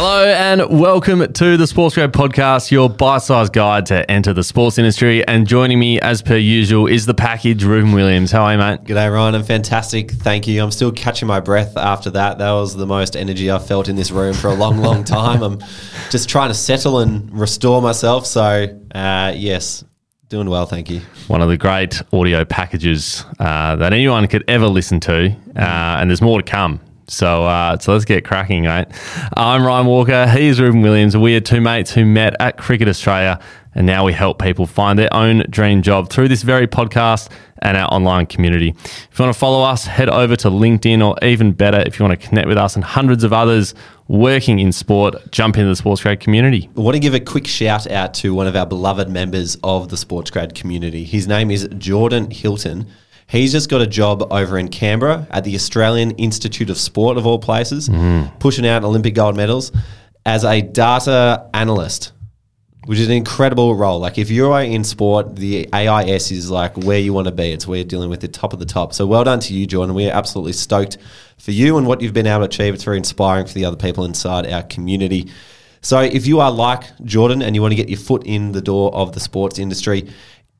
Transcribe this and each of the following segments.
Hello and welcome to the Sports Grad Podcast, your bite-sized guide to enter the sports industry. And joining me, as per usual, is the package, Reuben Williams. How are you, mate? G'day, Ryan. I'm fantastic. Thank you. I'm still catching my breath after that. That was the most energy I've felt in this room for a long, long time. I'm just trying to settle and restore myself. So, uh, yes, doing well. Thank you. One of the great audio packages uh, that anyone could ever listen to, uh, and there's more to come. So, uh, so let's get cracking, mate. I'm Ryan Walker. He is Reuben Williams. We are two mates who met at Cricket Australia, and now we help people find their own dream job through this very podcast and our online community. If you want to follow us, head over to LinkedIn, or even better, if you want to connect with us and hundreds of others working in sport, jump into the Sports Grad community. I want to give a quick shout out to one of our beloved members of the Sports Grad community. His name is Jordan Hilton. He's just got a job over in Canberra at the Australian Institute of Sport, of all places, mm-hmm. pushing out Olympic gold medals as a data analyst, which is an incredible role. Like, if you're in sport, the AIS is like where you want to be. It's where you're dealing with the top of the top. So, well done to you, Jordan. We're absolutely stoked for you and what you've been able to achieve. It's very inspiring for the other people inside our community. So, if you are like Jordan and you want to get your foot in the door of the sports industry,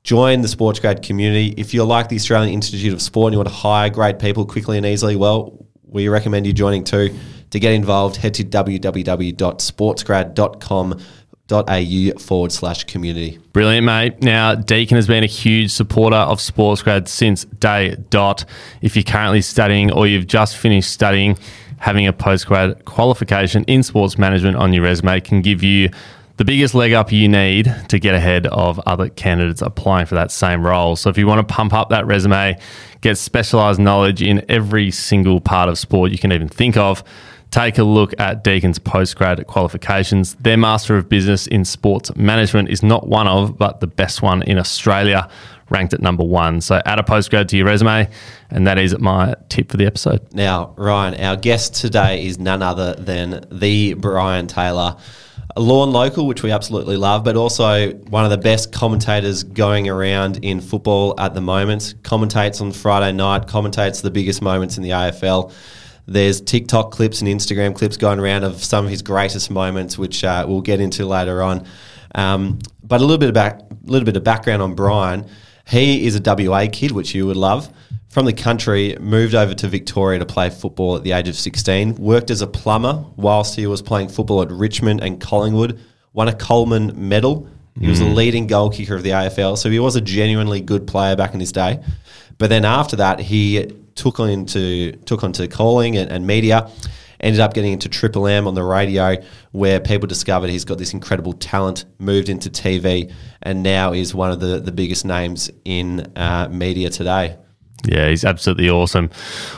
join the sports grad community. If you're like the Australian Institute of Sport and you want to hire great people quickly and easily, well, we recommend you joining too. To get involved, head to www.sportsgrad.com.au forward slash community. Brilliant, mate. Now, Deakin has been a huge supporter of Sports Grad since day dot. If you're currently studying or you've just finished studying, having a postgrad qualification in sports management on your resume can give you the biggest leg up you need to get ahead of other candidates applying for that same role. So, if you want to pump up that resume, get specialized knowledge in every single part of sport you can even think of, take a look at Deakin's postgrad qualifications. Their Master of Business in Sports Management is not one of, but the best one in Australia, ranked at number one. So, add a postgrad to your resume, and that is my tip for the episode. Now, Ryan, our guest today is none other than the Brian Taylor. Lorne local, which we absolutely love, but also one of the best commentators going around in football at the moment. Commentates on Friday night, commentates the biggest moments in the AFL. There's TikTok clips and Instagram clips going around of some of his greatest moments, which uh, we'll get into later on. Um, but a little bit about, a little bit of background on Brian. He is a WA kid, which you would love. From the country, moved over to Victoria to play football at the age of 16. Worked as a plumber whilst he was playing football at Richmond and Collingwood. Won a Coleman medal. He was the leading goal kicker of the AFL, so he was a genuinely good player back in his day. But then after that, he took on into took on to calling and, and media. Ended up getting into Triple M on the radio, where people discovered he's got this incredible talent. Moved into TV, and now is one of the the biggest names in uh, media today. Yeah, he's absolutely awesome.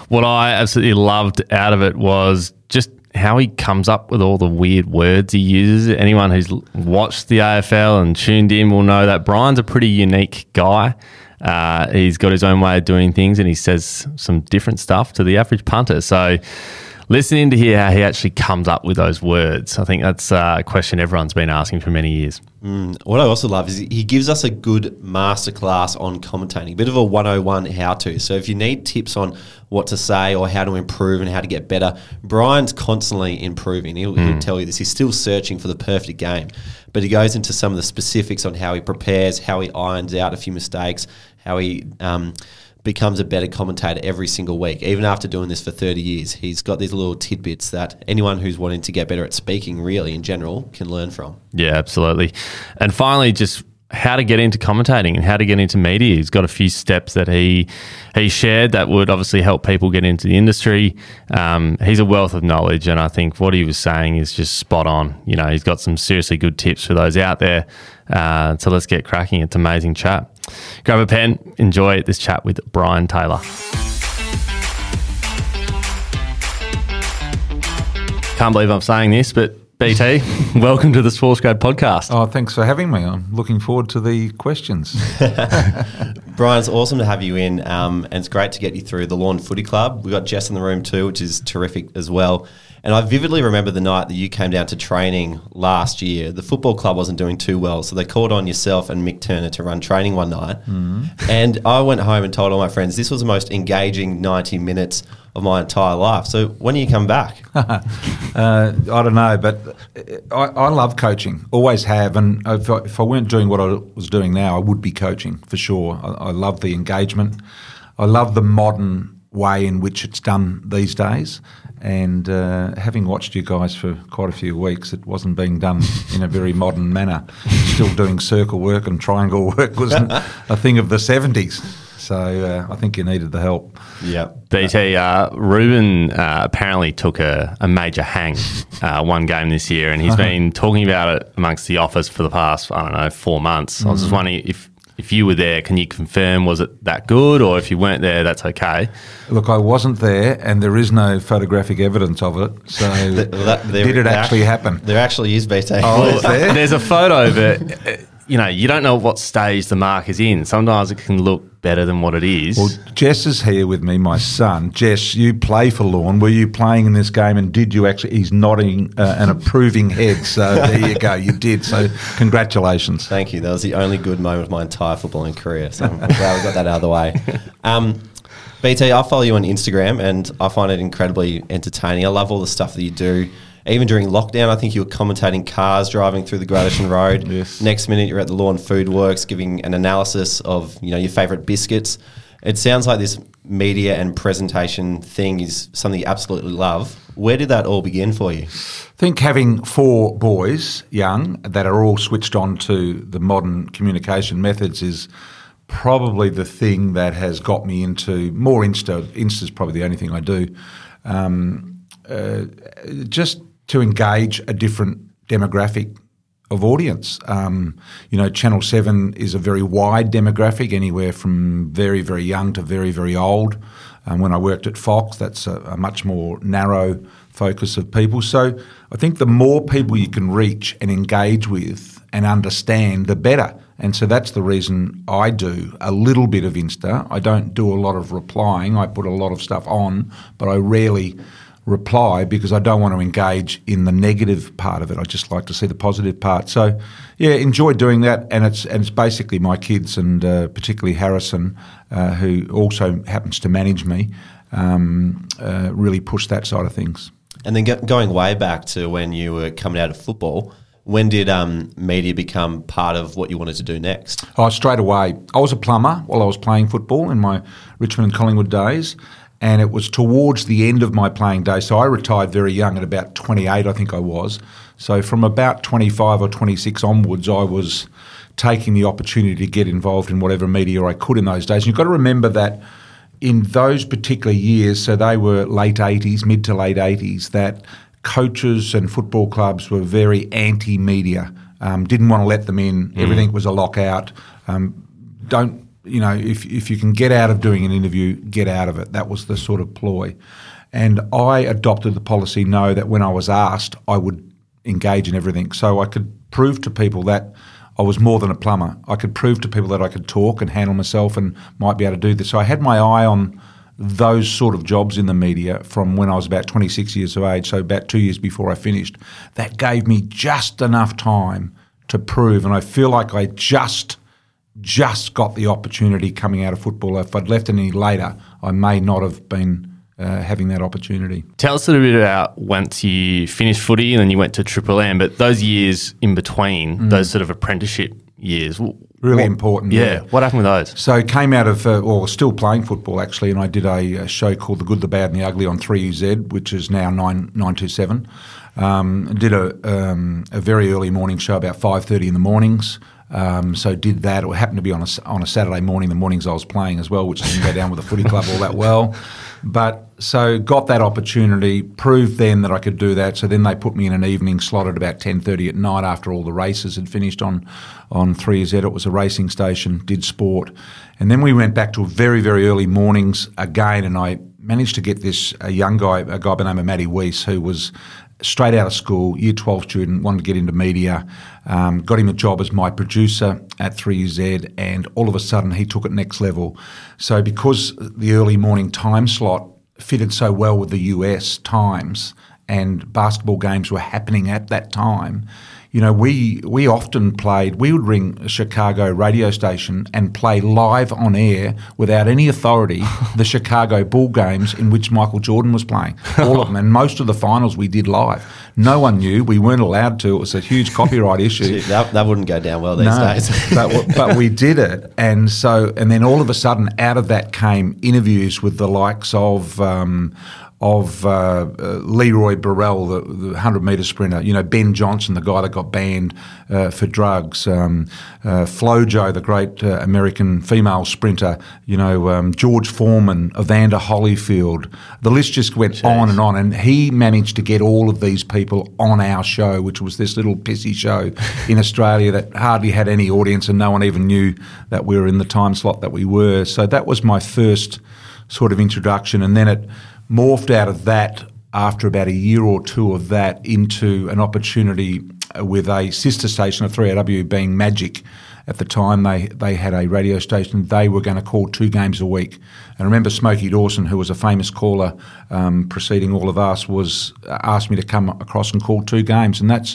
What I absolutely loved out of it was just how he comes up with all the weird words he uses. Anyone who's watched the AFL and tuned in will know that Brian's a pretty unique guy. Uh, he's got his own way of doing things and he says some different stuff to the average punter. So, listening to hear how he actually comes up with those words, I think that's uh, a question everyone's been asking for many years. What I also love is he gives us a good masterclass on commentating, a bit of a 101 how to. So if you need tips on what to say or how to improve and how to get better, Brian's constantly improving. He'll, he'll tell you this. He's still searching for the perfect game, but he goes into some of the specifics on how he prepares, how he irons out a few mistakes, how he um, becomes a better commentator every single week. Even after doing this for 30 years, he's got these little tidbits that anyone who's wanting to get better at speaking, really in general, can learn from. Yeah, absolutely. And finally, just how to get into commentating and how to get into media. He's got a few steps that he he shared that would obviously help people get into the industry. Um, he's a wealth of knowledge, and I think what he was saying is just spot on. You know, he's got some seriously good tips for those out there. Uh, so let's get cracking. It's amazing chat. Grab a pen, enjoy this chat with Brian Taylor. Can't believe I'm saying this, but BT, welcome to the Sports Grad podcast. Oh, thanks for having me. I'm looking forward to the questions. Brian, it's awesome to have you in, um, and it's great to get you through the Lorne Footy Club. We've got Jess in the room too, which is terrific as well. And I vividly remember the night that you came down to training last year. The football club wasn't doing too well, so they called on yourself and Mick Turner to run training one night. And I went home and told all my friends this was the most engaging 90 minutes of my entire life. So when are you come back? Uh, I don't know, but I, I love coaching, always have. And if I, if I weren't doing what I was doing now, I would be coaching for sure. I, I love the engagement. I love the modern way in which it's done these days. And uh, having watched you guys for quite a few weeks, it wasn't being done in a very modern manner. Still doing circle work and triangle work was a thing of the 70s. So uh, I think you needed the help. yeah. BT, uh, Ruben uh, apparently took a, a major hang uh, one game this year, and he's been talking about it amongst the office for the past, I don't know, four months. I was just wondering if, if you were there, can you confirm was it that good, or if you weren't there, that's okay? Look, I wasn't there, and there is no photographic evidence of it. So, Th- well, that- there- did it actually happen? There actually is, BT. Oh, there? There's a photo, but you know you don't know what stage the mark is in. Sometimes it can look better than what it is. Well, Jess is here with me, my son. Jess, you play for Lorne. Were you playing in this game, and did you actually? He's nodding uh, an approving head. So there you go, you did. So congratulations. Thank you. That was the only good moment of my entire footballing career. So I'm glad we got that out of the way. Um, BT, I follow you on Instagram and I find it incredibly entertaining. I love all the stuff that you do. Even during lockdown, I think you were commentating cars driving through the Great Ocean Road. Yes. Next minute, you're at the Lorne Food Works giving an analysis of you know your favourite biscuits. It sounds like this media and presentation thing is something you absolutely love. Where did that all begin for you? I think having four boys, young, that are all switched on to the modern communication methods is probably the thing that has got me into more Insta. Insta's probably the only thing I do. Um, uh, just to engage a different demographic of audience. Um, you know, Channel 7 is a very wide demographic, anywhere from very, very young to very, very old. Um, when I worked at Fox, that's a, a much more narrow focus of people. So I think the more people you can reach and engage with and understand, the better. And so that's the reason I do a little bit of Insta. I don't do a lot of replying. I put a lot of stuff on, but I rarely reply because I don't want to engage in the negative part of it. I just like to see the positive part. So, yeah, enjoy doing that, and it's and it's basically my kids and uh, particularly Harrison, uh, who also happens to manage me, um, uh, really push that side of things. And then go- going way back to when you were coming out of football, when did um, media become part of what you wanted to do next? Oh, straight away. I was a plumber while I was playing football in my Richmond and Collingwood days. And it was towards the end of my playing day. So I retired very young at about 28, I think I was. So from about 25 or 26 onwards, I was taking the opportunity to get involved in whatever media I could in those days. And you've got to remember that in those particular years, so they were late 80s, mid to late 80s, that coaches and football clubs were very anti media, um, didn't want to let them in, everything was a lockout. Um, don't, you know, if, if you can get out of doing an interview, get out of it. That was the sort of ploy. And I adopted the policy no, that when I was asked, I would engage in everything. So I could prove to people that I was more than a plumber. I could prove to people that I could talk and handle myself and might be able to do this. So I had my eye on those sort of jobs in the media from when I was about 26 years of age, so about two years before I finished. That gave me just enough time to prove, and I feel like I just just got the opportunity coming out of football. If I'd left any later, I may not have been uh, having that opportunity. Tell us a little bit about once you finished footy and then you went to Triple M, but those years in between, those sort of apprenticeship years. Really what- important, Yeah. yeah. What happened with those? So came out of, uh, well, still playing football actually, and I did a, a show called The Good, the Bad, and the Ugly on 3UZ, which is now 9, 927. Um, did a, um, a very early morning show about 5.30 in the mornings. Um, so did that. It happened to be on a, on a Saturday morning, the mornings I was playing as well, which didn't go down with the footy club all that well. But so got that opportunity, proved then that I could do that. So then they put me in an evening slot at about 10.30 at night after all the races had finished on, on 3Z. It was a racing station, did sport. And then we went back to very, very early mornings again and I managed to get this a young guy, a guy by the name of Matty Weiss, who was straight out of school, year 12 student, wanted to get into media, um, got him a job as my producer at 3Z, and all of a sudden he took it next level. So, because the early morning time slot fitted so well with the US times, and basketball games were happening at that time, you know, we we often played. We would ring a Chicago radio station and play live on air without any authority the Chicago Bull games in which Michael Jordan was playing, all of them, and most of the finals we did live. No one knew. We weren't allowed to. It was a huge copyright issue. that, that wouldn't go down well these No, days. but, but we did it, and so and then all of a sudden, out of that came interviews with the likes of. Um, of uh, uh, Leroy Burrell, the, the 100 metre sprinter, you know, Ben Johnson, the guy that got banned uh, for drugs, um, uh, Flojo, the great uh, American female sprinter, you know, um, George Foreman, Evander Holyfield. The list just went on and on. And he managed to get all of these people on our show, which was this little pissy show in Australia that hardly had any audience and no one even knew that we were in the time slot that we were. So that was my first sort of introduction. And then it morphed out of that after about a year or two of that into an opportunity uh, with a sister station of 3AW being Magic. At the time, they, they had a radio station. They were going to call two games a week. And I remember Smokey Dawson, who was a famous caller um, preceding all of us, was uh, asked me to come across and call two games. And that's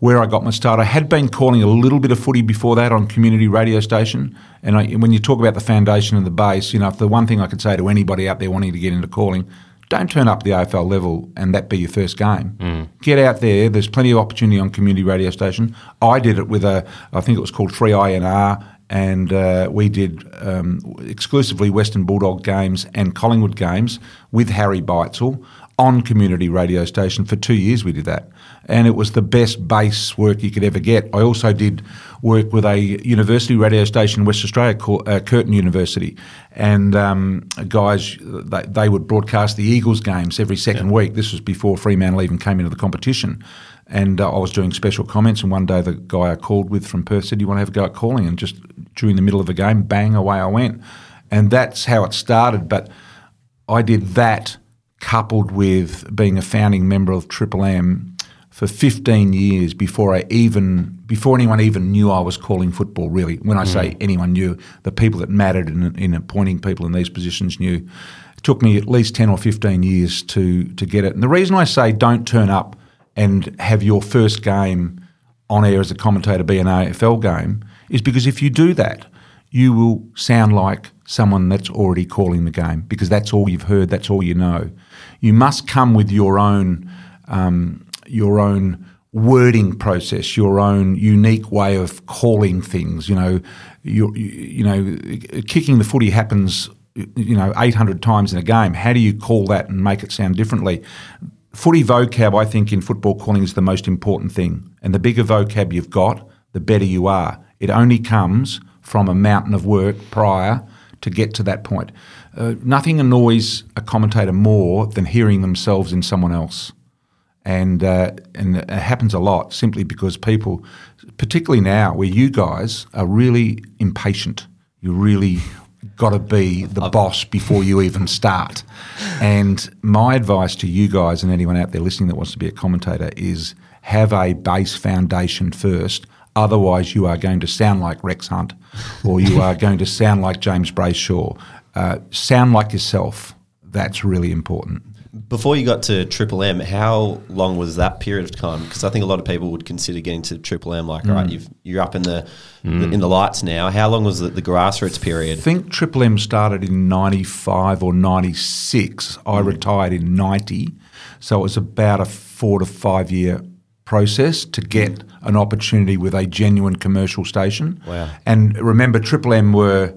where I got my start. I had been calling a little bit of footy before that on community radio station. And I, when you talk about the foundation and the base, you know, if the one thing I could say to anybody out there wanting to get into calling, don't turn up the AFL level and that be your first game. Get out there. There's plenty of opportunity on community radio station. I did it with a, I think it was called 3INR, and uh, we did um, exclusively Western Bulldog games and Collingwood games with Harry Beitzel on community radio station for two years. We did that, and it was the best base work you could ever get. I also did work with a university radio station in West Australia called uh, Curtin University, and um, guys they, they would broadcast the Eagles games every second week. This was before Fremantle even came into the competition. And uh, I was doing special comments, and one day the guy I called with from Perth said, "Do you want to have a go at calling?" And just during the middle of a game, bang, away I went, and that's how it started. But I did that coupled with being a founding member of Triple M for 15 years before I even before anyone even knew I was calling football. Really, when I say anyone knew, the people that mattered in, in appointing people in these positions knew. It took me at least 10 or 15 years to to get it. And the reason I say don't turn up and have your first game on air as a commentator be an AFL game is because if you do that, you will sound like someone that's already calling the game because that's all you've heard, that's all you know. You must come with your own um, your own wording process, your own unique way of calling things. You know, you you know, kicking the footy happens. You know, 800 times in a game. How do you call that and make it sound differently? Footy vocab, I think, in football calling is the most important thing. And the bigger vocab you've got, the better you are. It only comes from a mountain of work prior to get to that point. Uh, nothing annoys a commentator more than hearing themselves in someone else. And, uh, and it happens a lot simply because people, particularly now, where you guys are really impatient, you really got to be the boss before you even start. And my advice to you guys and anyone out there listening that wants to be a commentator is have a base foundation first. Otherwise, you are going to sound like Rex Hunt or you are going to sound like James Brayshaw. Uh, sound like yourself. That's really important. Before you got to Triple M, how long was that period of time? Because I think a lot of people would consider getting to Triple M like, all right, mm. you've, you're up in the, the mm. in the lights now. How long was the, the grassroots period? I think Triple M started in 95 or 96. I mm. retired in 90. So it was about a four to five year process to get an opportunity with a genuine commercial station. Wow. And remember, Triple M were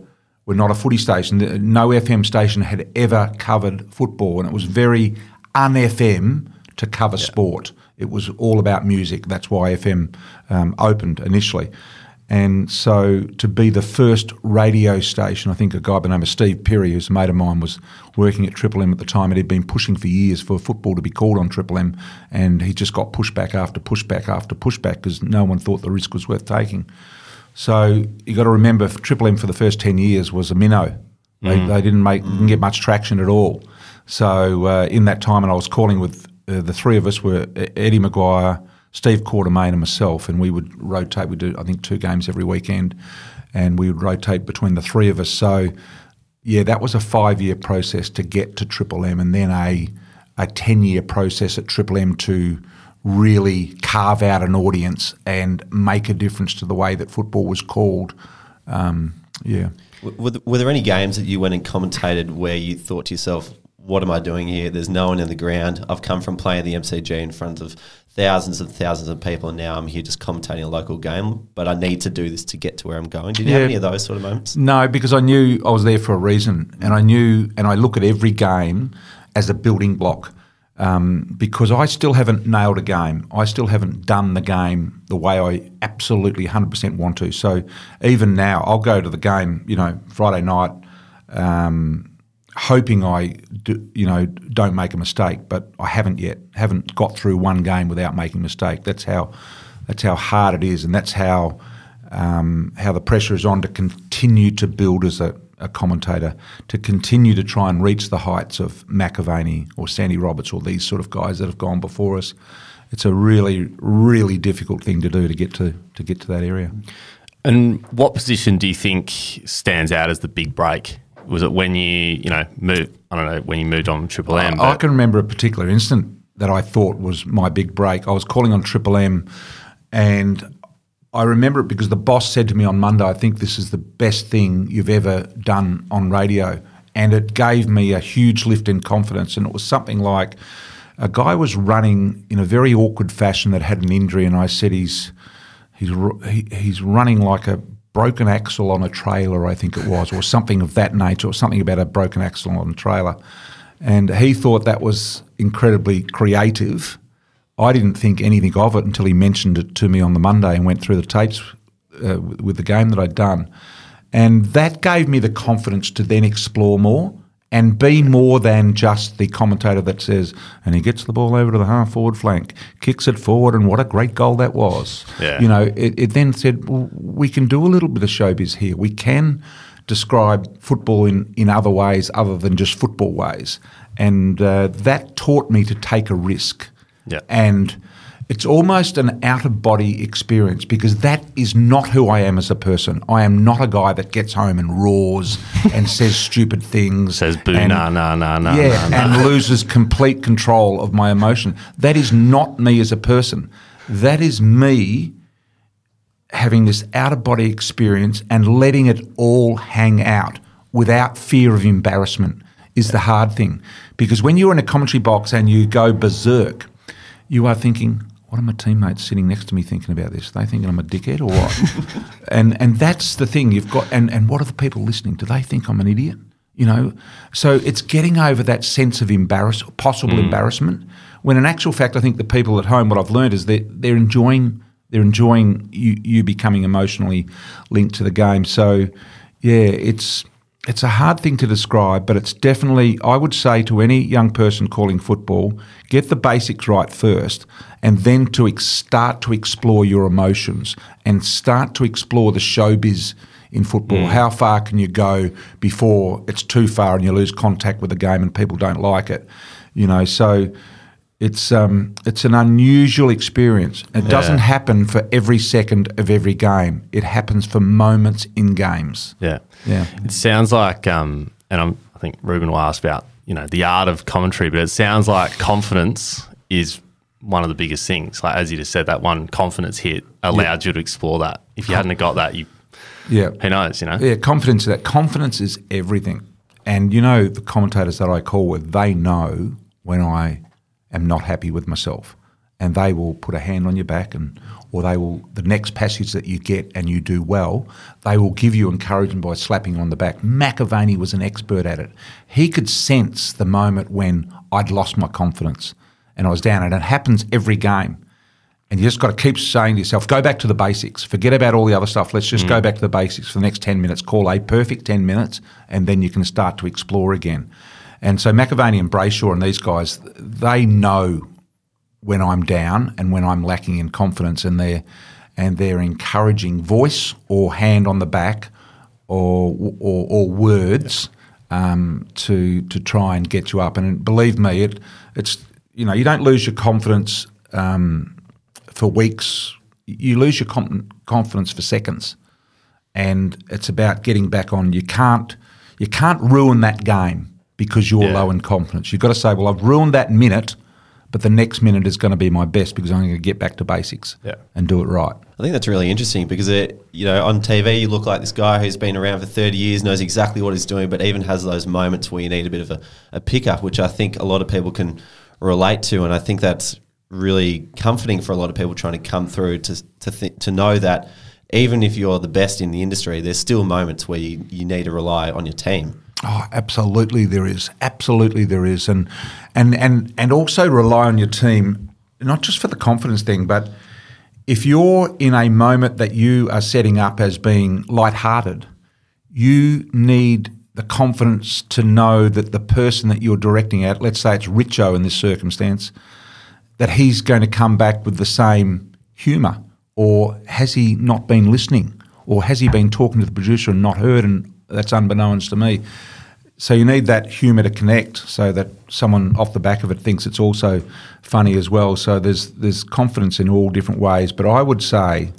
were not a footy station. No FM station had ever covered football, and it was very un FM to cover sport. It was all about music. That's why FM um, opened initially. And so to be the first radio station, I think a guy by the name of Steve Perry, who's a mate of mine, was working at Triple M at the time and he'd been pushing for years for football to be called on Triple M. And he just got pushback after pushback after pushback because no one thought the risk was worth taking. So you got to remember, Triple M for the first 10 years was a minnow. They, they didn't make didn't get much traction at all. So uh, in that time, and I was calling with uh, the three of us were Eddie McGuire, Steve Quartermain, and myself, and we would rotate. We do I think two games every weekend, and we would rotate between the three of us. So yeah, that was a five year process to get to Triple M, and then a a 10 year process at Triple M to really carve out an audience and make a difference to the way that football was called. Um, yeah. Were, were there any games that you went and commentated where you thought to yourself, what am I doing here? There's no one in the ground. I've come from playing the MCG in front of thousands and thousands of people, and now I'm here just commentating a local game. But I need to do this to get to where I'm going. Did you have any of those sort of moments? No, because I knew I was there for a reason, and I knew, and I look at every game as a building block. Um, because I still haven't nailed a game. I still haven't done the game the way I absolutely 100% want to. So even now, I'll go to the game, you know, Friday night, um, hoping I, do, you know, don't make a mistake. But I haven't yet. Haven't got through one game without making a mistake. That's how, that's how hard it is, and that's how um, how the pressure is on to continue to build as a, a commentator, to continue to try and reach the heights of McAvaney or Sandy Roberts or these sort of guys that have gone before us. It's a really, really difficult thing to do to get to to get to that area. And what position do you think stands out as the big break? Was it when you, you know, moved? I don't know when you moved on Triple M. I can remember a particular instant that I thought was my big break. I was calling on Triple M, and I remember it because the boss said to me on Monday, "I think this is the best thing you've ever done on radio," and it gave me a huge lift in confidence. And it was something like a guy was running in a very awkward fashion that had an injury, and I said, "He's he's he, he's running like a." Broken axle on a trailer, I think it was, or something of that nature, or something about a broken axle on a trailer. And he thought that was incredibly creative. I didn't think anything of it until he mentioned it to me on the Monday and went through the tapes uh, with the game that I'd done. And that gave me the confidence to then explore more and be more than just the commentator that says, and he gets the ball over to the half forward flank, kicks it forward, and what a great goal that was. Yeah. You know, it, it then said, well, we can do a little bit of showbiz here. We can describe football in, in other ways other than just football ways. And uh, that taught me to take a risk. Yeah. And it's almost an out of body experience because that is not who I am as a person. I am not a guy that gets home and roars and says stupid things. Says boo, and- nah, nah, nah, nah, Yeah, nah, nah. and loses complete control of my emotion. That is not me as a person. That is me having this out of body experience and letting it all hang out without fear of embarrassment is the hard thing. Because when you're in a commentary box and you go berserk, you are thinking, what are my teammates sitting next to me thinking about this? Are they thinking I'm a dickhead or what? and and that's the thing you've got. And and what are the people listening? Do they think I'm an idiot? You know, so it's getting over that sense of embarrass, possible mm. embarrassment. When in actual fact, I think the people at home, what I've learned is that they're enjoying they're enjoying you, you becoming emotionally linked to the game. So, yeah, it's it's a hard thing to describe, but it's definitely I would say to any young person calling football, get the basics right first, and then to ex- start to explore your emotions and start to explore the showbiz in football. Mm. How far can you go before it's too far and you lose contact with the game and people don't like it? You know, so it's um, it's an unusual experience. It doesn't happen for every second of every game. It happens for moments in games. Yeah. Yeah. It sounds like, um, and I'm, I think Ruben will ask about, you know, the art of commentary, but it sounds like confidence is one of the biggest things. Like, as you just said, that one confidence hit allowed you to explore that. If you hadn't got that, you, Yeah. who knows, you know? Yeah, confidence. That confidence is everything. And you know, the commentators that I call with, they know when I am not happy with myself, and they will put a hand on your back, and or they will the next passage that you get and you do well, they will give you encouragement by slapping on the back. McAvaney was an expert at it. He could sense the moment when I'd lost my confidence and I was down, and it happens every game. And you just got to keep saying to yourself, go back to the basics. Forget about all the other stuff. Let's just go mm. back to the basics for the next 10 minutes. Call a perfect 10 minutes, and then you can start to explore again. And so McAvaney and Brayshaw and these guys, they know when I'm down and when I'm lacking in confidence, and they're, and they're encouraging voice or hand on the back or, or, or words um, to, to try and get you up. And believe me, it, it's, you know, you don't lose your confidence um, for weeks. You lose your com- confidence for seconds, and it's about getting back on. You can't you can't ruin that game because you're Yeah. low in confidence. You've got to say, well, I've ruined that minute, but the next minute is going to be my best because I'm going to get back to basics Yeah. and do it right. I think that's really interesting because it, you know, on TV you look like this guy who's been around for 30 years, knows exactly what he's doing, but even has those moments where you need a bit of a, a pickup, which I think a lot of people can relate to, and I think that's really comforting for a lot of people trying to come through to to th- to know that even if you're the best in the industry, there's still moments where you, you need to rely on your team. Oh, absolutely, there is. Absolutely, there is, and and and and also rely on your team, not just for the confidence thing, but if you're in a moment that you are setting up as being lighthearted, you need the confidence to know that the person that you're directing at, let's say it's Richo in this circumstance, that he's going to come back with the same humour, or has he not been listening, or has he been talking to the producer and not heard, and that's unbeknownst to me. So you need that humour to connect, so that someone off the back of it thinks it's also funny as well. So there's there's confidence in all different ways. But I would say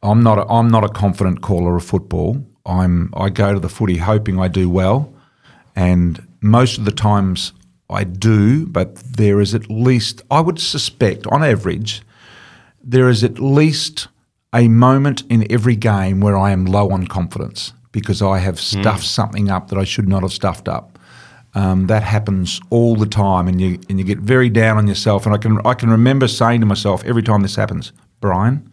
I'm not a, I'm not a confident caller of football. I'm I go to the footy hoping I do well, and most of the times I do. But there is at least I would suspect, on average, there is at least a moment in every game where I am low on confidence because I have stuffed something up that I should not have stuffed up. Um, that happens all the time, and you and you get very down on yourself. And I can I can remember saying to myself every time this happens, Brian,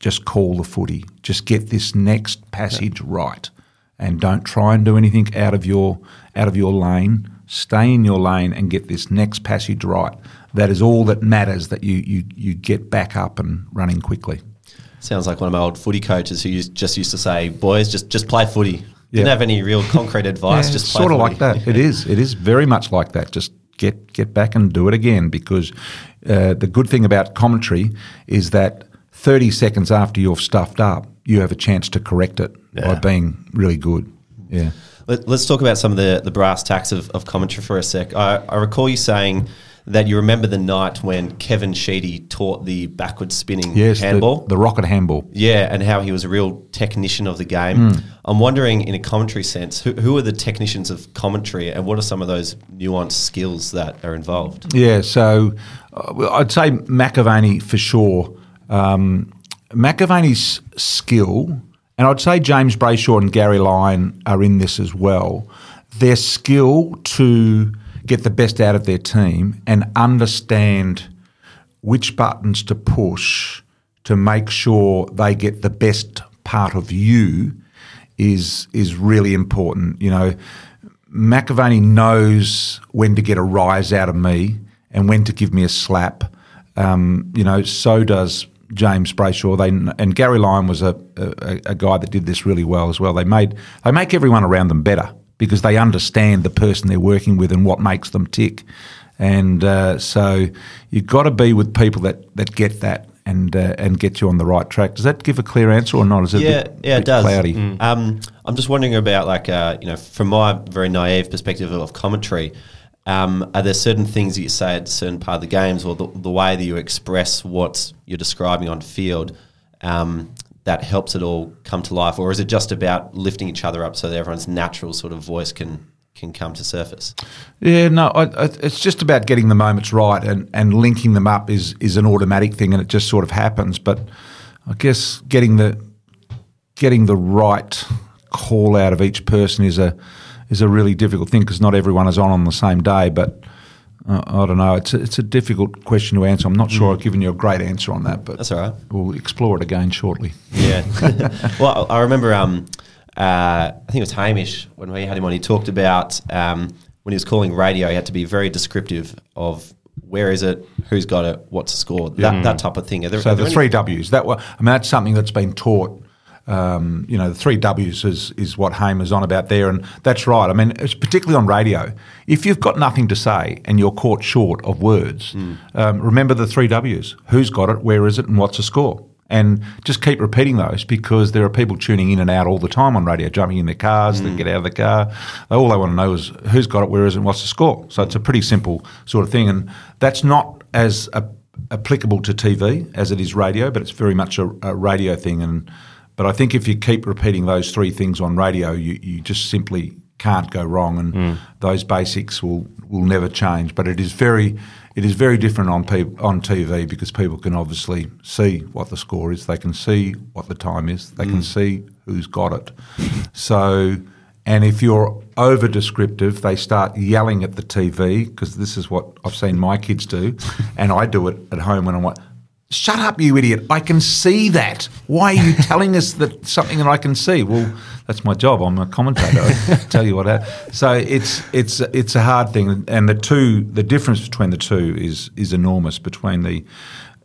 just call the footy. Just get this next passage right, and don't try and do anything out of your out of your lane. Stay in your lane and get this next passage right. That is all that matters. That you you you get back up and running quickly. Sounds like one of my old footy coaches who used, just used to say, "Boys, just just play footy." Didn't Yeah. have any real concrete advice. Yeah, just play sort of footy. like that. It is. It is very much like that. Just get get back and do it again because uh, the good thing about commentary is that 30 seconds after you've stuffed up, you have a chance to correct it by being really good. Yeah. Let, us talk about some of the, the brass tacks of, of commentary for a sec. I, I recall you saying that you remember the night when Kevin Sheedy taught the backward spinning Yes. the- handball. The, rocket handball. yeah, and how he was a real technician of the game. Hmm. I'm wondering, in a commentary sense, who, who are the technicians of commentary and what are some of those nuanced skills that are involved? Yeah, so uh, I'd say McAvaney for sure. Um, McAvaney's skill, and I'd say James Brayshaw and Gary Lyon are in this as well. Their skill to get the best out of their team and understand which buttons to push to make sure they get the best part of you is is really important. You know, McAvaney knows when to get a rise out of me and when to give me a slap. Um, you know, so does James Brayshaw. They and Gary Lyon was a, a, a guy that did this really well as well. They made they make everyone around them better because they understand the person they're working with and what makes them tick. And uh, so you've got to be with people that, that get that and uh, and get you on the right track. Does that give a clear answer or not? Is it yeah, a bit, yeah, it bit does. cloudy? Um, I'm just wondering about like uh, you know, from my very naive perspective of commentary, um, are there certain things that you say at a certain part of the games, or the, the way that you express what you're describing on field, um, that helps it all come to life, or is it just about lifting each other up so that everyone's natural sort of voice can can come to surface? Yeah, no, I, I, it's just about getting the moments right and, and linking them up is is an automatic thing, and it just sort of happens. But I guess getting the getting the right call out of each person is a is a really difficult thing because not everyone is on on the same day. But uh, I don't know. It's a, it's a difficult question to answer. I'm not sure I've given you a great answer on that, but That's all right. we'll explore it again shortly. Yeah. well, I remember. Um, uh, I think it was Hamish when we had him on. He talked about um, when he was calling radio. He had to be very descriptive of where is it, who's got it, what's the score, that, that type of thing. There, So the three Ws. That I mean, that's something that's been taught. Um, you know, the three Ws is is what Hamer's on about there, and that's right. I mean, it's particularly on radio. If you've got nothing to say and you're caught short of words, um, remember the three Ws: who's got it, where is it, and what's the score. And just keep repeating those because there are people tuning in and out all the time on radio, jumping in their cars, they get out of the car. All they want to know is who's got it, where is it, and what's the score. So it's a pretty simple sort of thing, and that's not as a, applicable to TV as it is radio, but it's very much a, a radio thing. And but I think if you keep repeating those three things on radio, you, you just simply can't go wrong, and hmm. those basics will will never change. But it is very it is very different on peop on TV because people can obviously see what the score is, they can see what the time is, they can hmm. see who's got it. So, and if you're over descriptive, they start yelling at the TV because this is what I've seen my kids do, and I do it at home when I'm like. Shut up, you idiot! I can see that. Why are you telling us that something that I can see? Well, that's my job. I'm a commentator. I tell you what. I, so it's it's it's a hard thing, and the two the difference between the two is is enormous between the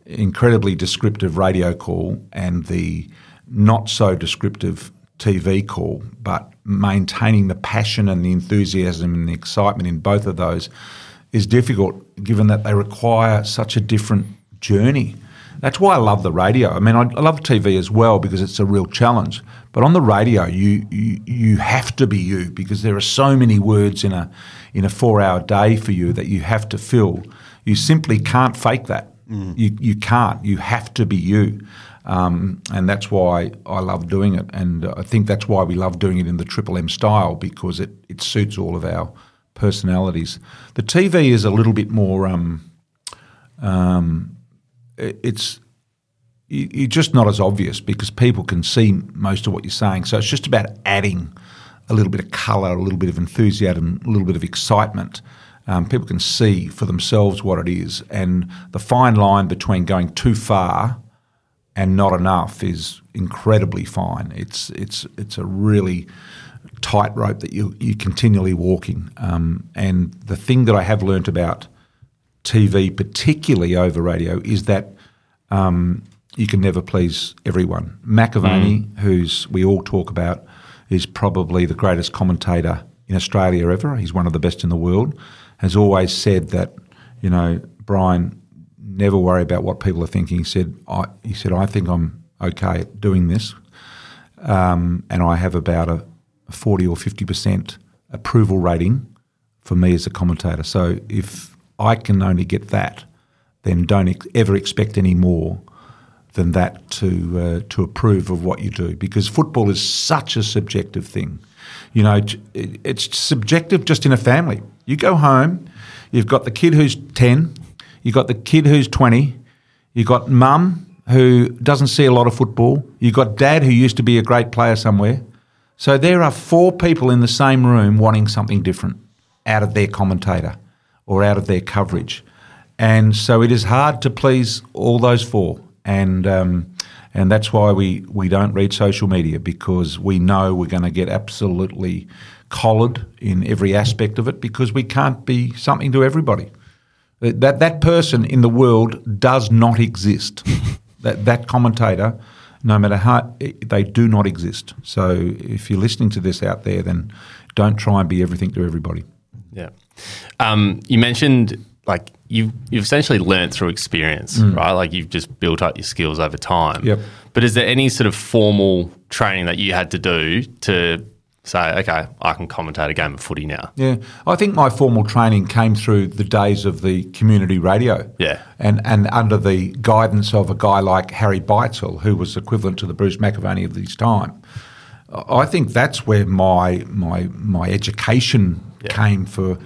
incredibly descriptive radio call and the not so descriptive TV call, but maintaining the passion and the enthusiasm and the excitement in both of those is difficult given that they require such a different journey. That's why I love the radio. I mean, I, I love TV as well because it's a real challenge. But on the radio, you, you you have to be you because there are so many words in a in a four hour day for you that you have to fill. You simply can't fake that. You you can't. You have to be you. Um, and that's why I love doing it. And I think that's why we love doing it in the Triple M style because it, it suits all of our personalities. The TV is a little bit more. Um, um, it's you- you're just not as obvious because people can see most of what you're saying. So it's just about adding a little bit of colour, a little bit of enthusiasm, a little bit of excitement. Um, people can see for themselves what it is, and the fine line between going too far and not enough is incredibly fine. It's it's it's a really tightrope that you you continually walking. Um, and the thing that I have learnt about TV, particularly over radio, is that um, you can never please everyone. McAvaney, who's we all talk about, is probably the greatest commentator in Australia ever. He's one of the best in the world. Has always said that, you know, Brian, never worry about what people are thinking. He said, I, he said, I think I'm okay at doing this, um, and I have about a forty or fifty percent approval rating for me as a commentator. So if I can only get that, then don't ex- ever expect any more than that to uh, to approve of what you do because football is such a subjective thing. You know, it's subjective just in a family. You go home, you've got the kid who's ten, you've got the kid who's twenty, you've got mum who doesn't see a lot of football, you've got dad who used to be a great player somewhere. So there are four people in the same room wanting something different out of their commentator or out of their coverage. And so it is hard to please all those four. And um, and that's why we, we don't read social media because we know we're going to get absolutely collared in every aspect of it because we can't be something to everybody. That that person in the world does not exist. that that commentator, no matter how they do not exist. So if you're listening to this out there, then don't try and be everything to everybody. Yeah. Um, you mentioned like you've you've essentially learned through experience, right? Like you've just built up your skills over time. Yep. But is there any sort of formal training that you had to do to say, okay, I can commentate a game of footy now? Yeah, I think my formal training came through the days of the community radio. Yeah. and and under the guidance of a guy like Harry Beitzel, who was equivalent to the Bruce McAvaney of his time. I think that's where my my my education came for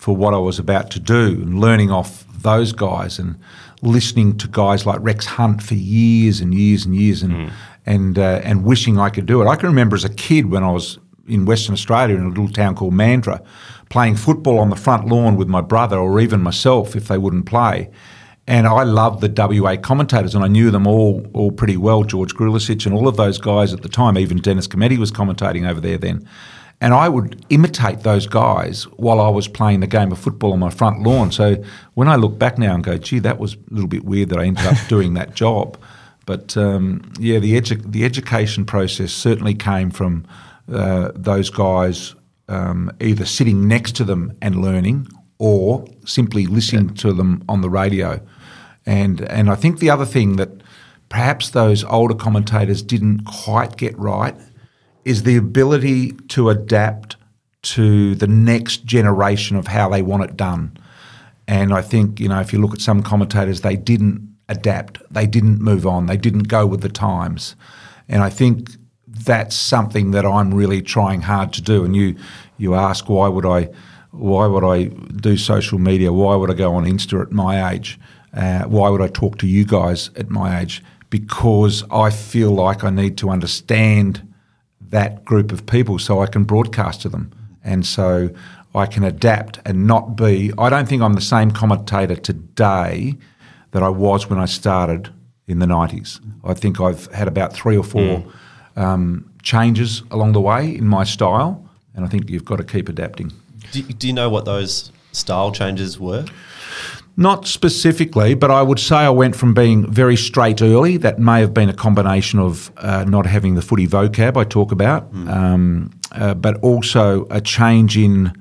for what I was about to do, and learning off those guys and listening to guys like Rex Hunt for years and years and years, and and uh, and wishing I could do it. I can remember as a kid when I was in Western Australia in a little town called Mandurah, playing football on the front lawn with my brother or even myself if they wouldn't play. And I loved the WA commentators, and I knew them all all pretty well. George Grljusich and all of those guys at the time. Even Dennis Cometti was commentating over there then. And I would imitate those guys while I was playing the game of football on my front lawn. So when I look back now and go, gee, that was a little bit weird that I ended up doing that job. But um, yeah, the, edu- the education process certainly came from uh, those guys um, either sitting next to them and learning or simply listening to them on the radio. And, and I think the other thing that perhaps those older commentators didn't quite get right is the ability to adapt to the next generation of how they want it done. And I think, you know, if you look at some commentators, they didn't adapt, they didn't move on, they didn't go with the times. And I think that's something that I'm really trying hard to do. And you you ask why would I why would I do social media? Why would I go on Insta at my age? Uh, why would I talk to you guys at my age? Because I feel like I need to understand that group of people so I can broadcast to them. And so I can adapt and not be. I don't think I'm the same commentator today that I was when I started in the 90s. I think I've had about three or four um, changes along the way in my style, and I think you've got to keep adapting. Do, do you know what those style changes were? Not specifically, but I would say I went from being very straight early. That may have been a combination of uh, not having the footy vocab I talk about, um, uh, but also a change in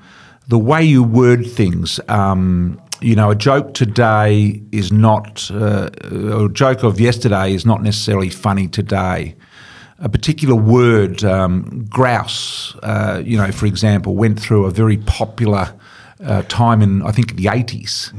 the way you word things. Um, you know, a joke today is not, uh, a joke of yesterday is not necessarily funny today. A particular word, um, grouse, uh, you know, for example, went through a very popular uh, time in, I think, the 80s.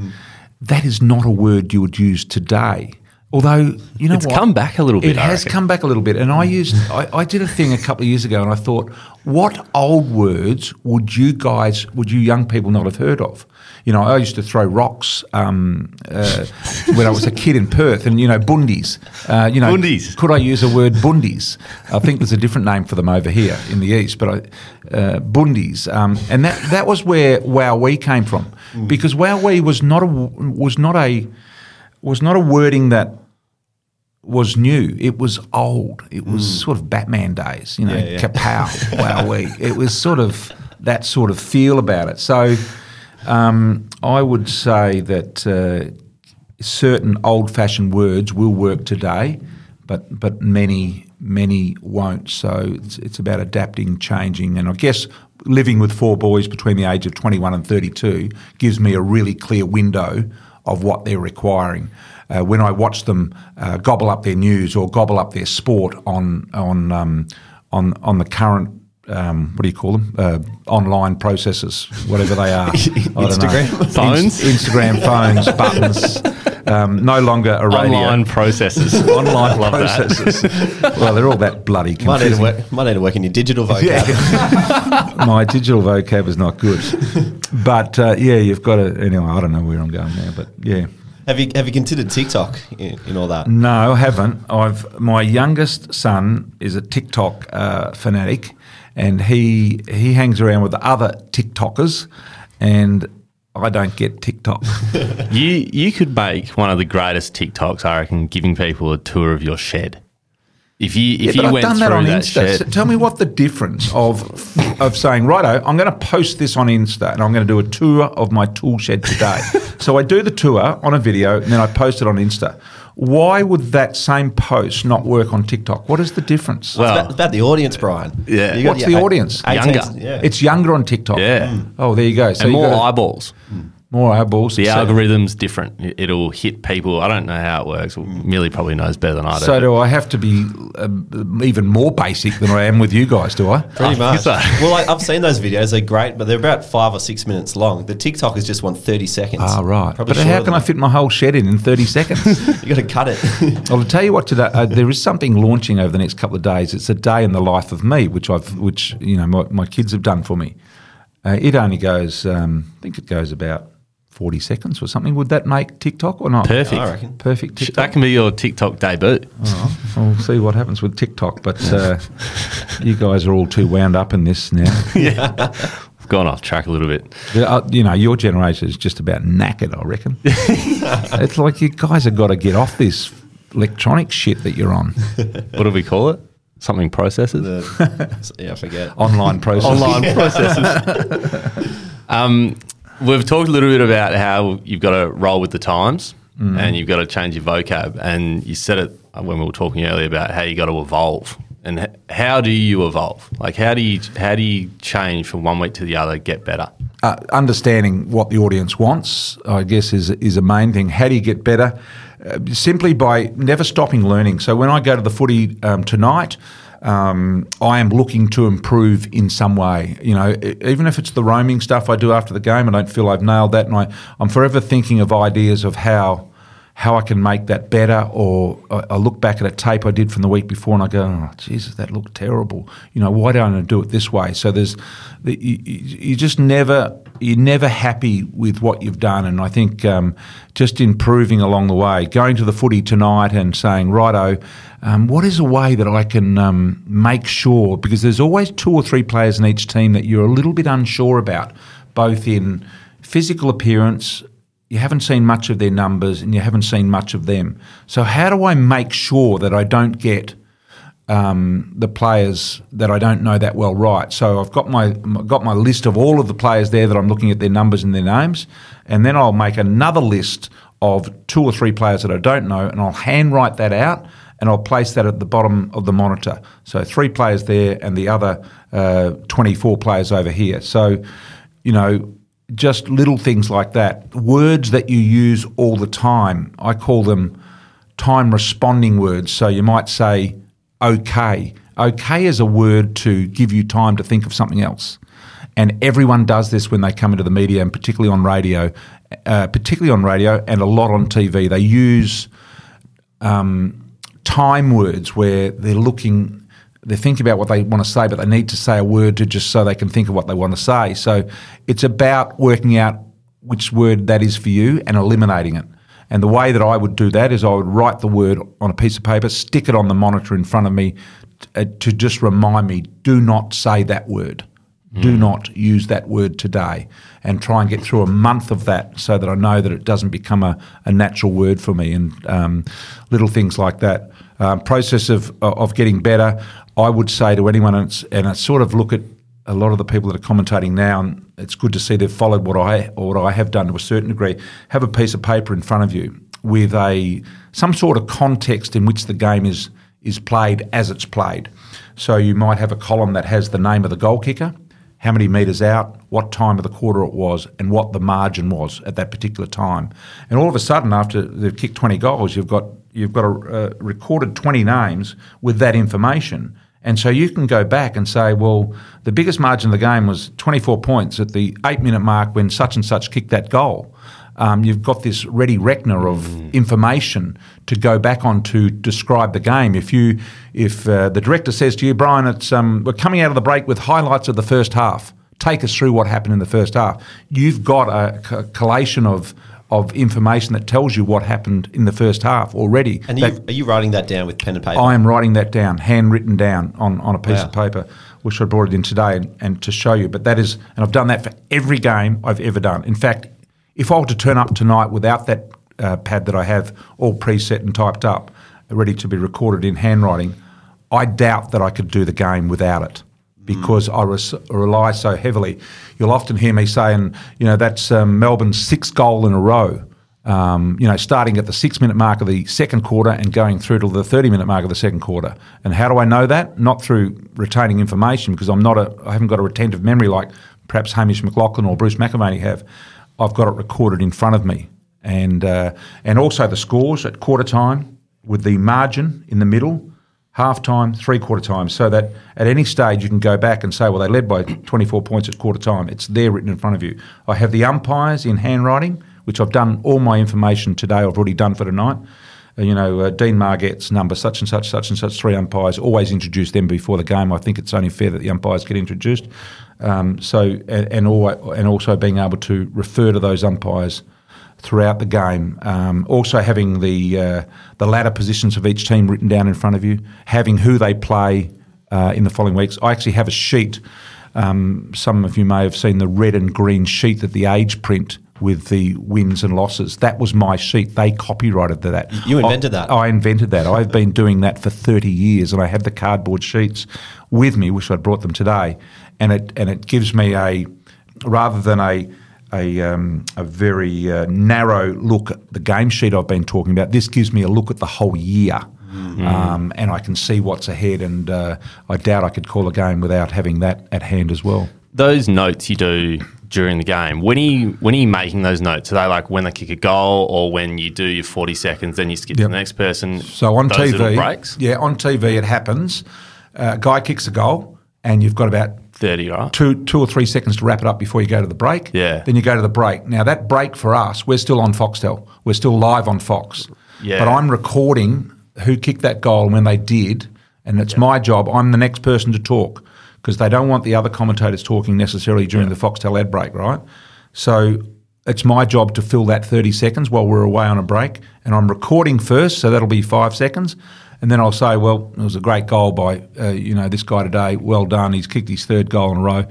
That is not a word you would use today. Although, you know It's what? come back a little bit, It I has reckon. come back a little bit. And I used, I, I did a thing a couple of years ago and I thought, what old words would you guys, would you young people not have heard of? You know, I used to throw rocks um, uh, when I was a kid in Perth and, you know, bundies. Uh, you know, Bundies. Could I use a word bundies? I think there's a different name for them over here in the east, but I, uh, bundies. Um, and that, that was where Wowee came from. Because Wowee was not a, was not a, was not a wording that was new. It was old. It was sort of Batman days, you know, Yeah, yeah. kapow, wowee. It was sort of that sort of feel about it. So um, I would say that uh, certain old-fashioned words will work today, but but many many won't. So it's, it's about adapting, changing, and I guess living with four boys between the age of 21 and 32 gives me a really clear window of what they're requiring. Uh, when I watch them uh, gobble up their news or gobble up their sport on on um, on on the current um, what do you call them? Uh, online processes, whatever they are. I don't know. Instagram? Phones? Inst- Instagram phones, buttons. Um, no longer a radio. Online processes. Online Love that. processes. well, they're all that bloody Might need, to confusing. work, might need to work in your digital vocab. Yeah. My digital vocab is not good, but uh, yeah, you've got to. Anyway, I don't know where I'm going now, but yeah. Have you have you considered TikTok in, in all that? No, I haven't. I've my youngest son is a TikTok uh, fanatic, and he he hangs around with the other TikTokers, and I don't get TikTok. You you could make one of the greatest TikToks, I reckon, giving people a tour of your shed. If you if Yeah, you but went I've done through that on that Insta. So tell me what the difference of of saying, righto, I'm going to post this on Insta and I'm going to do a tour of my tool shed today. so I do the tour on a video and then I post it on Insta. Why would that same post not work on TikTok? What is the difference? Well, It's about, it's about the audience, Brian. Yeah. You got What's your the eight- audience? 18 Younger. Yeah. it's younger on TikTok. Yeah. Oh, there you go. So and more gotta- eyeballs. Hmm. More eyeballs. The so, algorithm's different. It- It'll hit people. I don't know how it works. Well, Millie probably knows better than I do. So do I have to be um, even more basic than I am with you guys? Do I? Pretty I much. so. well, like, I've seen those videos. They're great, but they're about five or six minutes long. The TikTok is just one 30 seconds. Ah, right. Probably but how shorter can I fit my whole shed in in 30 seconds? that. You got to cut it. I'll tell you what. Today uh, there is something launching over the next couple of days. It's a day in the life of me, which I've, which you know, my, my kids have done for me. Uh, it only goes, um, I think it goes about forty seconds or something. Would that make TikTok or not? Perfect. I reckon. Perfect TikTok. That can be your TikTok debut. Oh, we'll see what happens with TikTok. But uh, you guys are all too wound up in this now. I've gone off track a little bit. The, uh, you know, your generation is just about knackered. I reckon. it's like you guys have got to get off this electronic shit that you're on. What do we call it? Something processes. The- yeah, I forget. Online process. Online processes. um, we've talked a little bit about how you've got to roll with the times and you've got to change your vocab. And you said it when we were talking earlier about how you got to evolve. And how do you evolve? Like how do you how do you change from one week to the other, get better? uh, understanding what the audience wants, I guess, is is a main thing. How do you get better? Uh, simply by never stopping learning. So when I go to the footy um, tonight. Um, I am looking to improve in some way. You know, even if it's the roaming stuff I do after the game, I don't feel I've nailed that, and I, I'm forever thinking of ideas of how how I can make that better, or I, look back at a tape I did from the week before and I go, oh, Jesus, that looked terrible. You know, why don't I do it this way? So there's, the, you, you just never, you're never happy with what you've done. And I think um, just improving along the way, going to the footy tonight and saying, righto, um, what is a way that I can um, make sure, because there's always two or three players in each team that you're a little bit unsure about, both in physical appearance, you haven't seen much of their numbers and you haven't seen much of them. So, how do I make sure that I don't get um, the players that I don't know that well right? So, I've got my got my list of all of the players there that I'm looking at their numbers and their names, and then I'll make another list of two or three players that I don't know, and I'll handwrite that out and I'll place that at the bottom of the monitor. So, three players there and the other uh, 24 players over here. So, you know, just little things like that. Words that you use all the time, I call them time responding words. So you might say, okay. Okay is a word to give you time to think of something else. And everyone does this when they come into the media, and particularly on radio, uh, particularly on radio, and a lot on TV. They use um, time words where they're looking they're thinking about what they want to say, but they need to say a word to just so they can think of what they want to say. So it's about working out which word that is for you and eliminating it. And the way that I would do that is I would write the word on a piece of paper, stick it on the monitor in front of me uh, to just remind me do not say that word. Mm. Do not use that word today. And try and get through a month of that so that I know that it doesn't become a, a natural word for me and um, little things like that. Um, process of, of getting better. I would say to anyone, and, it's, and I sort of look at a lot of the people that are commentating now, and it's good to see they've followed what I or what I have done to a certain degree. Have a piece of paper in front of you with a some sort of context in which the game is is played as it's played. So you might have a column that has the name of the goal kicker, how many metres out, what time of the quarter it was, and what the margin was at that particular time. And all of a sudden, after they've kicked 20 goals, you've got you've got a, uh, recorded 20 names with that information. And so you can go back and say, well, the biggest margin of the game was 24 points at the eight minute mark when such and such kicked that goal. Um, you've got this ready reckoner of mm. information to go back on to describe the game. If you, if uh, the director says to you, Brian, it's um, we're coming out of the break with highlights of the first half. Take us through what happened in the first half. You've got a collation of of information that tells you what happened in the first half already. And you, are you writing that down with pen and paper? I am writing that down, handwritten down on, on a piece wow. of paper, which I brought it in today and, and to show you. But that is, and I've done that for every game I've ever done. In fact, if I were to turn up tonight without that uh, pad that I have all preset and typed up, ready to be recorded in handwriting, I doubt that I could do the game without it because mm. I res- rely so heavily. You'll often hear me saying, you know, that's um, Melbourne's sixth goal in a row. Um, you know, starting at the six minute mark of the second quarter and going through to the 30 minute mark of the second quarter. And how do I know that? Not through retaining information because I'm not a, I haven't got a retentive memory like perhaps Hamish McLachlan or Bruce McAvaney have. I've got it recorded in front of me. And, uh, and also the scores at quarter time with the margin in the middle half time, three quarter time, so that at any stage you can go back and say, well, they led by 24 points at quarter time. It's there written in front of you. I have the umpires in handwriting, which I've done all my information today, I've already done for tonight. Uh, you know, uh, Dean Margetts number, such and such, such and such, three umpires, always introduce them before the game. I think it's only fair that the umpires get introduced. Um, so, and, and, all, and also being able to refer to those umpires throughout the game. Um, also having the uh, the ladder positions of each team written down in front of you, having who they play uh, in the following weeks. I actually have a sheet. Um, some of you may have seen the red and green sheet that the age print with the wins and losses. That was my sheet. They copyrighted that. You invented that. I invented that. I've been doing that for 30 years and I have the cardboard sheets with me, wish I'd brought them today. And it and it gives me a rather than a a, um, a very uh, narrow look at the game sheet I've been talking about. This gives me a look at the whole year. Mm-hmm. Um, and I can see what's ahead, and uh, I doubt I could call a game without having that at hand as well. Those notes you do during the game, when are you, when are you making those notes? Are they like when they kick a goal, or when you do your forty seconds, then you skip yep. to the next person? So on TV, breaks. Yeah, on TV it happens. Uh, guy kicks a goal and you've got about 30, right? two two or three seconds to wrap it up before you go to the break. Yeah. Then you go to the break. Now that break for us, we're still on Foxtel. We're still live on Fox. Yeah. But I'm recording who kicked that goal and when they did, and it's my job. I'm the next person to talk because they don't want the other commentators talking necessarily during the Foxtel ad break, right? So it's my job to fill that 30 seconds while we're away on a break, and I'm recording first, so that'll be five seconds. And then I'll say, well, it was a great goal by uh, you know this guy today. Well done. He's kicked his third goal in a row.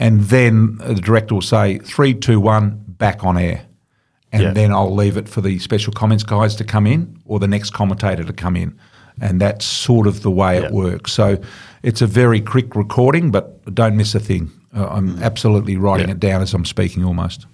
And then the director will say three, two, one, back on air. And Yeah. then I'll leave it for the special comments guys to come in or the next commentator to come in. And that's sort of the way Yeah. it works. So it's a very quick recording, but don't miss a thing. Uh, I'm absolutely writing Yeah. it down as I'm speaking almost.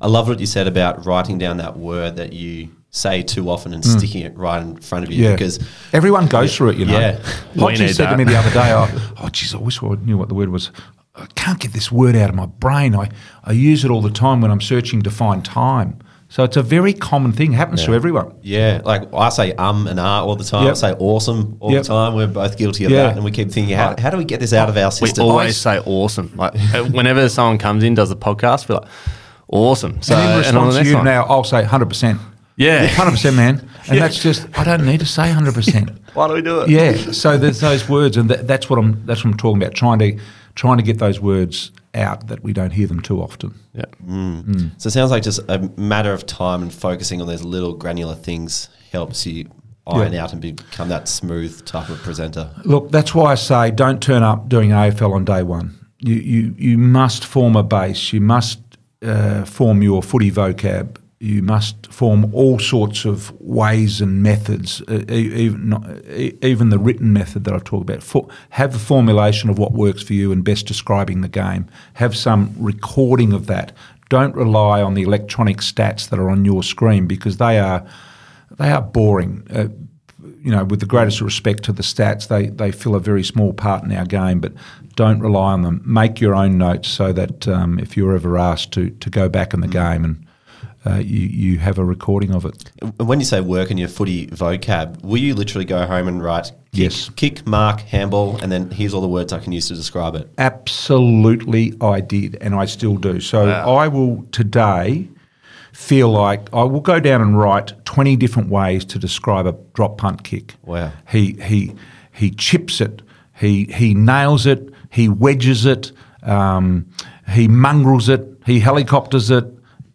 I love what you said about writing down that word that you say too often and sticking it right in front of you Mm. Yeah, because everyone goes through it, you know. Yeah. We Hodgie need said to me the other day, "Oh, oh, geez, I wish I knew what the word was. I can't get this word out of my brain. I, I use it all the time when I'm searching to find time. So it's a very common thing. Happens to everyone. Yeah, like I say um and ah all the time. Yep. I say awesome all Yep. the time. We're both guilty of Yeah. that, and we keep thinking, how, how do we get this out of our system? We system? always say awesome. Like uh, whenever someone comes in, does a podcast, we're like, awesome. So, and in on response the to you one. now, I'll say 100%. Yeah. 100%, man. And that's just, I don't need to say 100%. Why do we do it? yeah. So there's those words, and that, that's what I'm. That's what I'm talking about. Trying to trying to get those words out that we don't hear them too often. Yeah. So it sounds like just a matter of time and focusing on those little granular things helps you iron Yeah. out and become that smooth type of presenter. Look, that's why I say don't turn up doing AFL on day one. You you you must form a base. You must uh, form your footy vocab. You must form all sorts of ways and methods, uh, even even the written method that I've talked about. For, have a formulation of what works for you and best describing the game. Have some recording of that. Don't rely on the electronic stats that are on your screen because they are they are boring. Uh, you know, with the greatest respect to the stats, they, they fill a very small part in our game, but don't rely on them. Make your own notes so that um, if you're ever asked to, to go back in the game and uh, you, you have a recording of it. When you say work in your footy vocab, will you literally go home and write kick, Yes. kick, mark, handball, and then here's all the words I can use to describe it? Absolutely, I did, and I still do. So Wow. I will today feel like I will go down and write 20 different ways to describe a drop punt kick. Wow. He he he chips it. He he nails it. He wedges it. Um, he mongrels it. He helicopters it.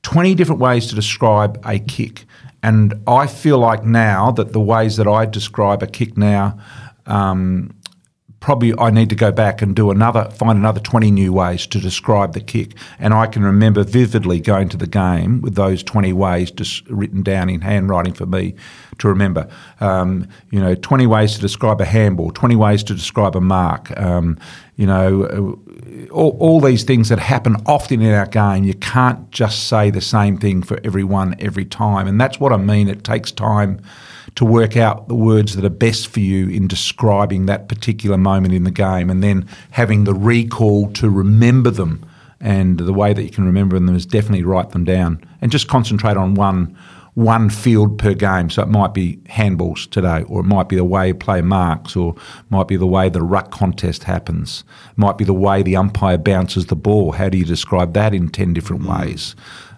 Twenty different ways to describe a kick, and I feel like now that the ways that I describe a kick now. Um, probably I need to go back and do another, find another 20 new ways to describe the kick. And I can remember vividly going to the game with those 20 ways just written down in handwriting for me to remember. Um, you know, 20 ways to describe a handball, 20 ways to describe a mark. Um, you know, uh, all, all these things that happen often in our game, you can't just say the same thing for everyone every time. And that's what I mean. It takes time to work out the words that are best for you in describing that particular moment in the game and then having the recall to remember them. And the way that you can remember them is definitely write them down and just concentrate on one one field per game. So it might be handballs today, or it might be the way you play marks, or might be the way the ruck contest happens. It might be the way the umpire bounces the ball. How do you describe that in ten different ways?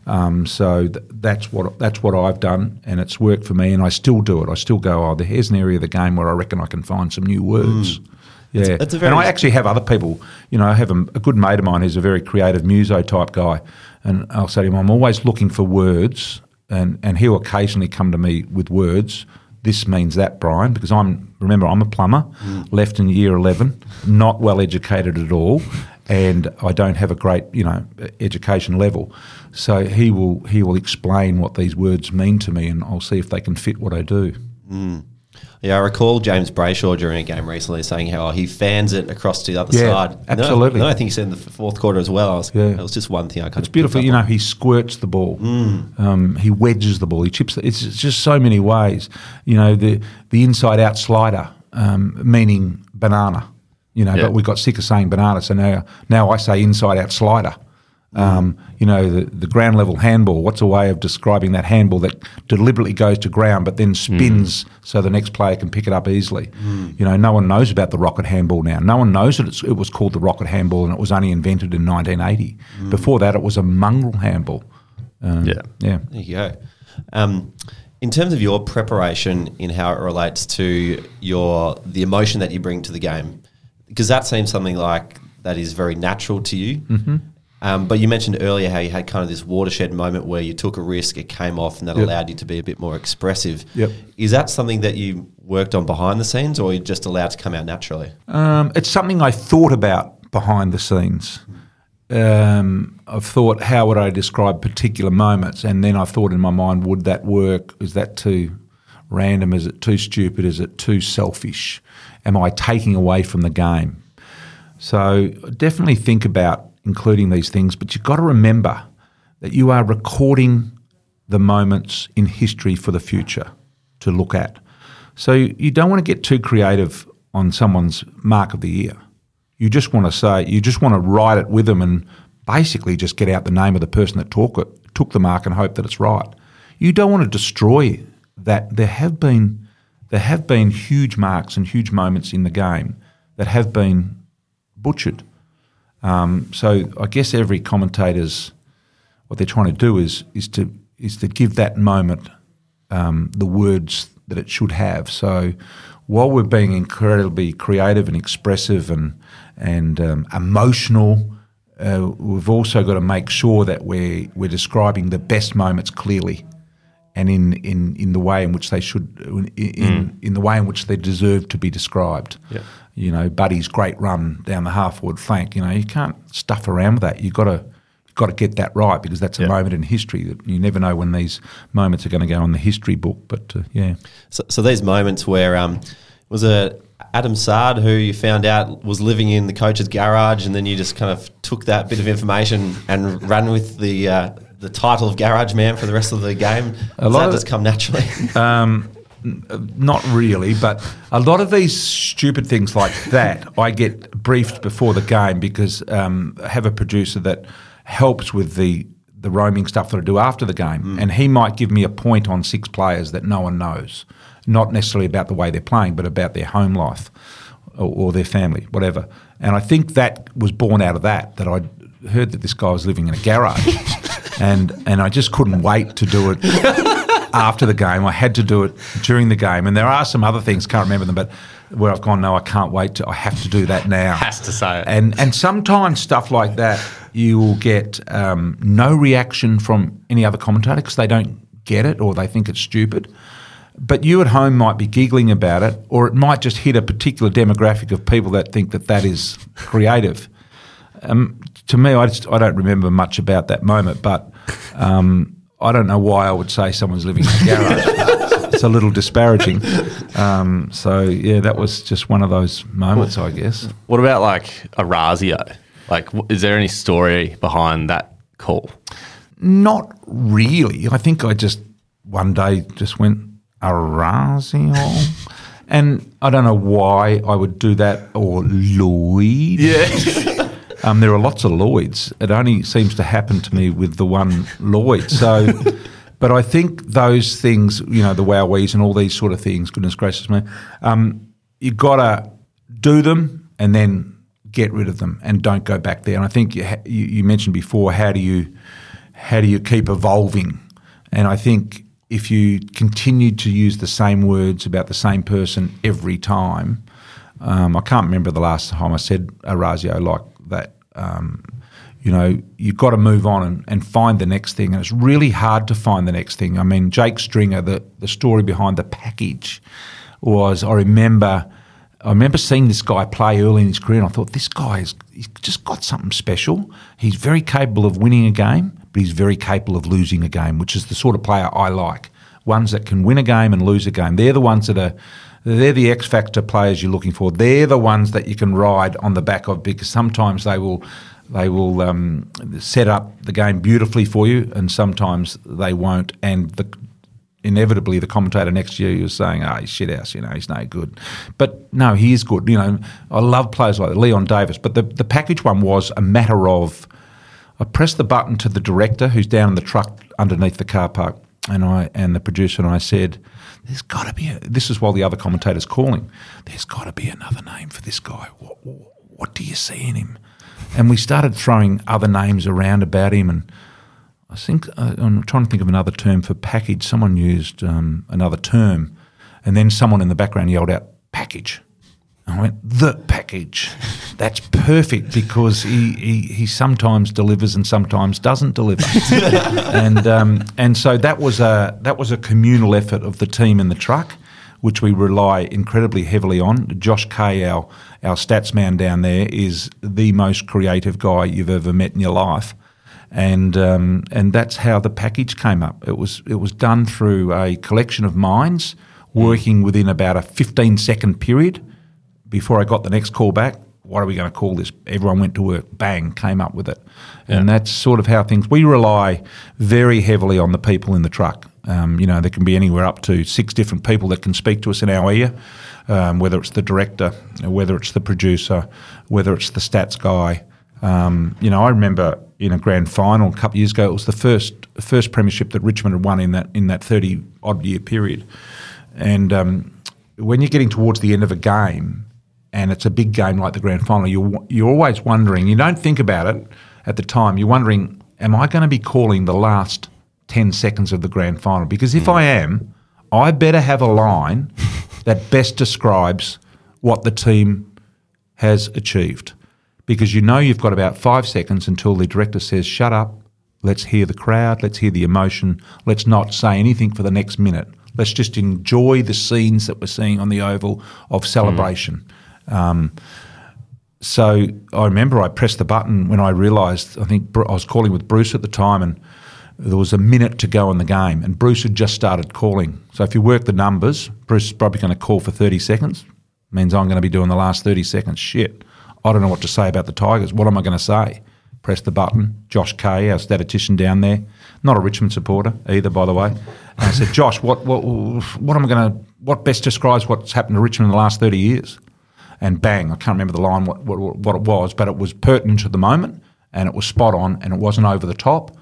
Um, so th- that's what that's what I've done, and it's worked for me, and I still do it. I still go, oh, here's an area of the game where I reckon I can find some new words. Yeah, it's very- and I actually have other people. You know, I have a, a good mate of mine who's a very creative muso type guy, and I'll say to him, I'm always looking for words, and and he'll occasionally come to me with words. This means that, Brian, because I'm remember I'm a plumber, mm. left in year eleven, not well educated at all, and I don't have a great you know education level. So he will he will explain what these words mean to me, and I'll see if they can fit what I do. Mm. Yeah, I recall James Brayshaw during a game recently saying how he fans it across to the other Yeah, side. Absolutely. No, I think he said in the fourth quarter as well. Was, Yeah. It was just one thing I kind It's of beautiful. You know, he squirts the ball. Um, he wedges the ball. He chips. It. It's it's just so many ways. You know, the the inside out slider, um, meaning banana. You know, Yeah. but we got sick of saying banana, so now now I say inside out slider. Um, you know, the, the ground level handball. What's a way of describing that handball that deliberately goes to ground but then spins so the next player can pick it up easily? You know, no one knows about the rocket handball now. No one knows that it's, it was called the rocket handball and it was only invented in 1980. Before that, it was a mongrel handball. Um, Yeah. Yeah. There you go. Um, in terms of your preparation in how it relates to your the emotion that you bring to the game, because that seems something like that is very natural to you. Mm-hmm. Um, but you mentioned earlier how you had kind of this watershed moment where you took a risk, it came off, and that Yep. allowed you to be a bit more expressive. Yep. Is that something that you worked on behind the scenes, or you just allowed to come out naturally? Um, it's something I thought about behind the scenes. Um, I've thought, how would I describe particular moments? And then I've thought in my mind, would that work? Is that too random? Is it too stupid? Is it too selfish? Am I taking away from the game? So definitely think about including these things, but you've got to remember that you are recording the moments in history for the future to look at. So you don't want to get too creative on someone's mark of the year. You just want to say, you just want to write it with them and basically just get out the name of the person that took it, took the mark and hope that it's right. You don't want to destroy that. There have been there have been huge marks and huge moments in the game that have been butchered. Um, so I guess every commentator's what they're trying to do is is to is to give that moment um, the words that it should have. So while we're being incredibly creative and expressive and and um, emotional, uh, we've also got to make sure that we're we're describing the best moments clearly and in, in, in the way in which they should in, in, in the way in which they deserve to be described. Yeah. You know, Buddy's great run down the half forward flank. You know, you can't stuff around with that. You've got to you've got to get that right because that's a Yeah. moment in history that you never know when these moments are going to go on the history book. But uh, yeah, So, so these moments where um, was it Adam Saad who you found out was living in the coach's garage, and then you just kind of took that bit of information and ran with the uh, the title of garage man for the rest of the game. Does lot that of- just come naturally? not really, but a lot of these stupid things like that, I get briefed before the game because um, I have a producer that helps with the the roaming stuff that I do after the game, and he might give me a point on six players that no one knows, not necessarily about the way they're playing, but about their home life or, or their family, whatever. And I think that was born out of that that I heard that this guy was living in a garage, and and I just couldn't wait to do it after the game. I had to do it during the game, and there are some other things can't remember them, but where I've gone, no, I can't wait to. I have to do that now. Has to say it. And and sometimes stuff like that, you will get um, no reaction from any other commentator because they don't get it or they think it's stupid. But you at home might be giggling about it, or it might just hit a particular demographic of people that think that that is creative. Um, to me, I, just, I don't remember much about that moment, but um, I don't know why I would say someone's living in a garage. it's a little disparaging. Um, so yeah, that was just one of those moments, I guess. What about like Orazio? Like, is there any story behind that call? Not really. I think I just one day just went Orazio. And I don't know why I would do that or Lloyd. Yeah. Um, there are lots of Lloyds. It only seems to happen to me with the one Lloyd. So, but I think those things, you know, the wowies and all these sort of things, goodness gracious me, um, you've got to do them and then get rid of them and don't go back there. And I think you, ha- you, you mentioned before, how do you how do you keep evolving? And I think if you continue to use the same words about the same person every time, um, I can't remember the last time I said Orazio like that. Um, you know, you've got to move on and, and find the next thing. And it's really hard to find the next thing. I mean, Jake Stringer, the, the story behind the package was I remember I remember seeing this guy play early in his career and I thought, this guy is he's just got something special. He's very capable of winning a game, but he's very capable of losing a game, which is the sort of player I like. Ones that can win a game and lose a game. They're the ones that are they're the X factor players you're looking for. They're the ones that you can ride on the back of because sometimes they will they will um, set up the game beautifully for you, and sometimes they won't. And the inevitably the commentator next you is saying, "Ah, he's shit house, you know, he's no good." But no, he is good. You know, I love players like Leon Davis. But the the package one was a matter of. I pressed the button to the director who's down in the truck underneath the car park, and I and the producer and I said, "There's got to be." A, this is while the other commentator's calling. There's got to be another name for this guy. What, what do you see in him? And we started throwing other names around about him, and I think uh, I'm trying to think of another term for package. Someone used um, another term, and then someone in the background yelled out "package." I went, the package. That's perfect because he, he, he sometimes delivers and sometimes doesn't deliver. and um, and so that was a that was a communal effort of the team in the truck, which we rely incredibly heavily on. Josh Kay, our our stats man down there, is the most creative guy you've ever met in your life. And um, and that's how the package came up. It was it was done through a collection of minds working within about a 15 second period before I got the next call back, what are we going to call this? Everyone went to work, bang, came up with it. Yeah. And that's sort of how things, we rely very heavily on the people in the truck. Um, you know, there can be anywhere up to six different people that can speak to us in our ear, um, whether it's the director, whether it's the producer, whether it's the stats guy. Um, you know, I remember in a grand final a couple of years ago, it was the first first premiership that Richmond had won in that in that thirty odd year period. And um, when you're getting towards the end of a game, and it's a big game like the grand final, you're, you're always wondering, you don't think about it at the time, you're wondering, am I going to be calling the last 10 seconds of the grand final? Because if I am, I better have a line that best describes what the team has achieved. Because you know you've got about five seconds until the director says, shut up, let's hear the crowd, let's hear the emotion, let's not say anything for the next minute. Let's just enjoy the scenes that we're seeing on the oval of celebration. Mm. Um, so I remember I pressed the button when I realised, I think I was calling with Bruce at the time and there was a minute to go in the game and Bruce had just started calling. So if you work the numbers, Bruce is probably going to call for 30 seconds. Means I'm going to be doing the last 30 seconds. Shit. I don't know what to say about the Tigers. What am I going to say? Press the button. Josh Kay, our statistician down there, not a Richmond supporter either, by the way. And I said, Josh, what, what, what am I going to, what best describes what's happened to Richmond in the last 30 years? And bang, I can't remember the line, what, what, what, it was, but it was pertinent to the moment and it was spot on and it wasn't over the top,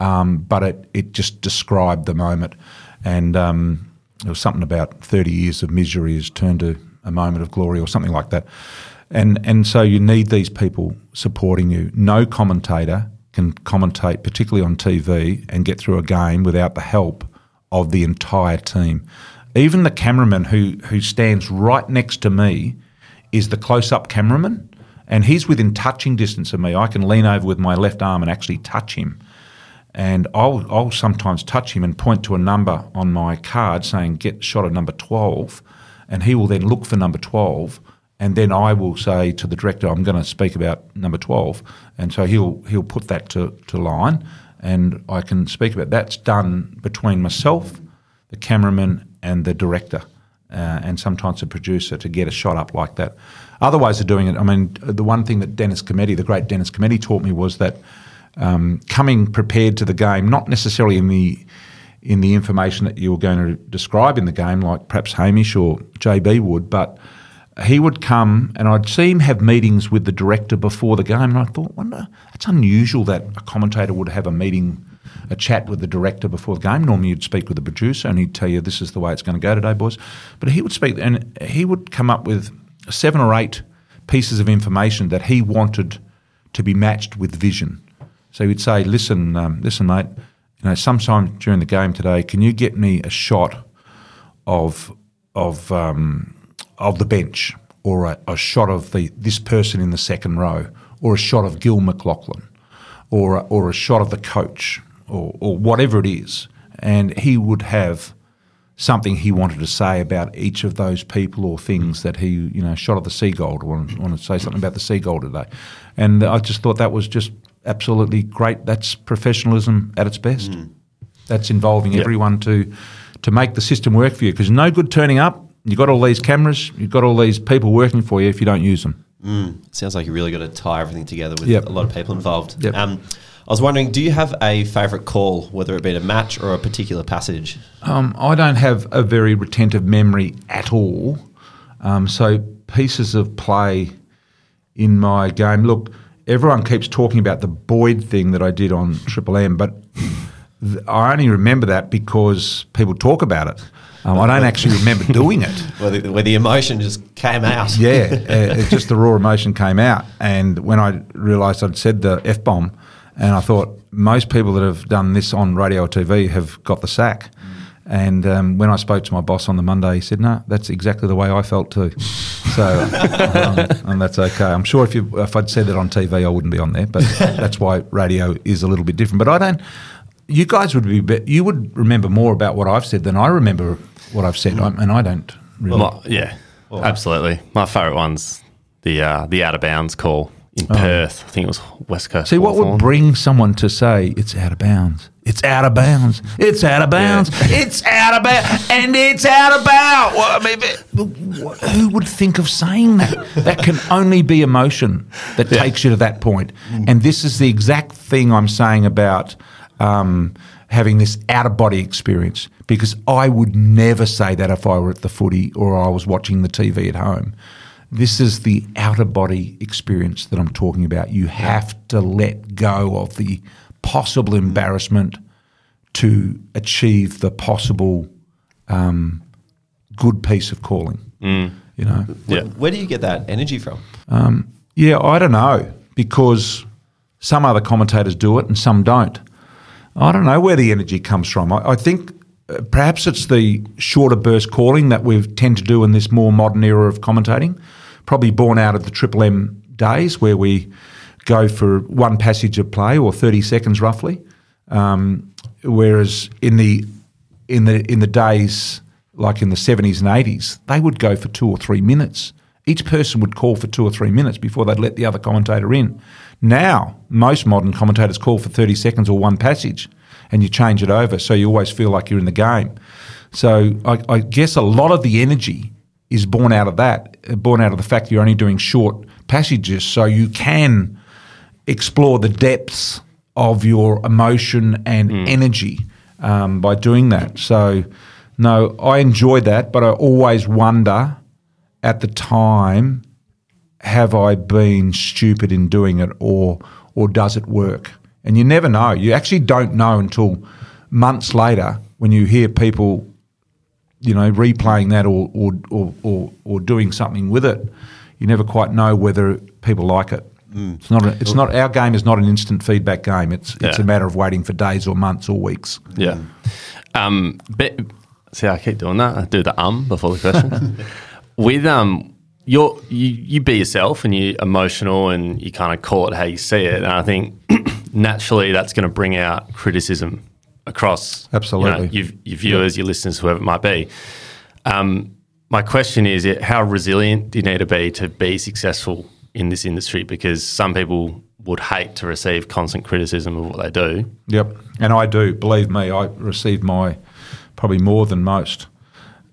um, but it, it just described the moment. And um, there was something about 30 years of misery has turned to a moment of glory or something like that. And, and so you need these people supporting you. No commentator can commentate, particularly on TV, and get through a game without the help of the entire team. Even the cameraman who, who stands right next to me is the close up cameraman, and he's within touching distance of me. I can lean over with my left arm and actually touch him. And I'll, I'll sometimes touch him and point to a number on my card saying, get shot at number 12. And he will then look for number 12. And then I will say to the director, I'm going to speak about number 12. And so he'll, he'll put that to, to line and I can speak about That's done between myself, the cameraman, and the director uh, and sometimes a producer to get a shot up like that. Other ways of doing it, I mean, the one thing that Dennis Cometti, the great Dennis Cometti, taught me was that um, coming prepared to the game, not necessarily in the in the information that you were going to describe in the game, like perhaps Hamish or JB would, but he would come and I'd see him have meetings with the director before the game, and I thought, wonder, it's unusual that a commentator would have a meeting a chat with the director before the game. Normally, you'd speak with the producer and he'd tell you, this is the way it's going to go today, boys. But he would speak and he would come up with seven or eight pieces of information that he wanted to be matched with vision. So he'd say, listen, um, listen, mate, you know, sometime during the game today, can you get me a shot of of um, of the bench or a, a, shot of the this person in the second row or a shot of Gil McLachlan, or or a shot of the coach or, or whatever it is, and he would have something he wanted to say about each of those people or things that he, you know, shot at the seagull. Want, want to say something about the seagull today, and I just thought that was just absolutely great. That's professionalism at its best. Mm. That's involving yep. everyone to to make the system work for you. Because no good turning up. You've got all these cameras. You've got all these people working for you if you don't use them. Mm. Sounds like you really got to tie everything together with yep. a lot of people involved. Yep. Um, I was wondering, do you have a favourite call, whether it be a match or a particular passage? Um, I don't have a very retentive memory at all. Um, so pieces of play in my game. Look, everyone keeps talking about the Boyd thing that I did on Triple M, but I only remember that because people talk about it. Um, I don't actually remember doing it. Where the, where the emotion just came out. Yeah, uh, it's just the raw emotion came out. And when I realised I'd said the F bomb, and I thought most people that have done this on radio or TV have got the sack. And um, when I spoke to my boss on the Monday, he said, "No, that's exactly the way I felt too." So, um, and that's okay. I'm sure if you if I'd said that on TV, I wouldn't be on there. But that's why radio is a little bit different. But I don't. You guys would be, be you would remember more about what I've said than I remember what I've said, I, and I don't really. My- yeah, absolutely. My favourite one's the uh, the out of bounds call in Perth. I think it was West Coast. Oh. See, what would bring someone to say it's out of bounds? It's out of bounds. It's out of bounds. It's out of bounds. And it's out of bounds. Well, I mean, who would think of saying that? That can only be emotion that takes you to that point. And this is the exact thing I'm saying about um, having this out of body experience because I would never say that if I were at the footy or I was watching the TV at home. This is the outer body experience that I'm talking about. You have to let go of the possible embarrassment to achieve the possible um, good piece of calling. You know, Yeah. Where do you get that energy from? yeah, I don't know because some other commentators do it and some don't. I don't know where the energy comes from. I, I think uh, perhaps it's the shorter burst calling that we tend to do in this more modern era of commentating, probably born out of the Triple M days where we go for one passage of play or 30 seconds roughly. Um, whereas in the in the in the days like in the 70s and 80s, they would go for two or three minutes. Each person would call for two or three minutes before they'd let the other commentator in. Now, most modern commentators call for 30 seconds or one passage and you change it over so you always feel like you're in the game. So I, I guess a lot of the energy is born out of that, born out of the fact you're only doing short passages so you can explore the depths of your emotion and energy um, by doing that. So, no, I enjoy that, but I always wonder at the time have I been stupid in doing it or or does it work? And you never know. You actually don't know until months later when you hear people, you know, replaying that or or, or, or, or doing something with it. You never quite know whether people like it. It's not. A, it's not. Our game is not an instant feedback game. It's it's Yeah. a matter of waiting for days or months or weeks. Yeah. Um, but, see, I keep doing that. I do the um before the question. With um, you're, you you be yourself and you're emotional and you kind of call it how you see it. And I think naturally that's going to bring out criticism across Absolutely. you know, your, your viewers, your listeners, whoever it might be. Um, my question is, how resilient do you need to be to be successful in this industry? Because some people would hate to receive constant criticism of what they do. Yep, and I do. Believe me, I received my probably more than most.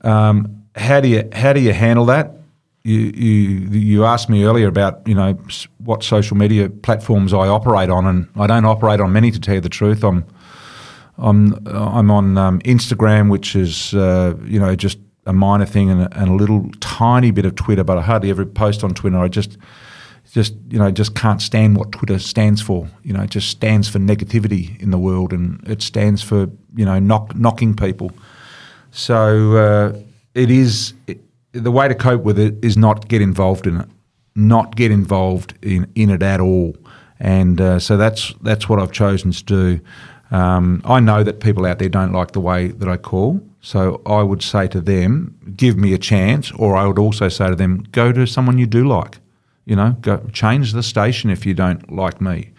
Um, how do you how do you handle that? You you you asked me earlier about you know what social media platforms I operate on, and I don't operate on many to tell you the truth. I'm I'm I'm on um, Instagram, which is uh, you know just a minor thing, and a, and a little tiny bit of Twitter, but I hardly ever post on Twitter. I just just you know just can't stand what Twitter stands for. You know, it just stands for negativity in the world, and it stands for you know knock, knocking people. So uh, it is it, the way to cope with it is not get involved in it, not get involved in, in it at all, and uh, so that's that's what I've chosen to do. Um, I know that people out there don't like the way that I call, so I would say to them, give me a chance, or I would also say to them, go to someone you do like. You know, go change the station if you don't like me.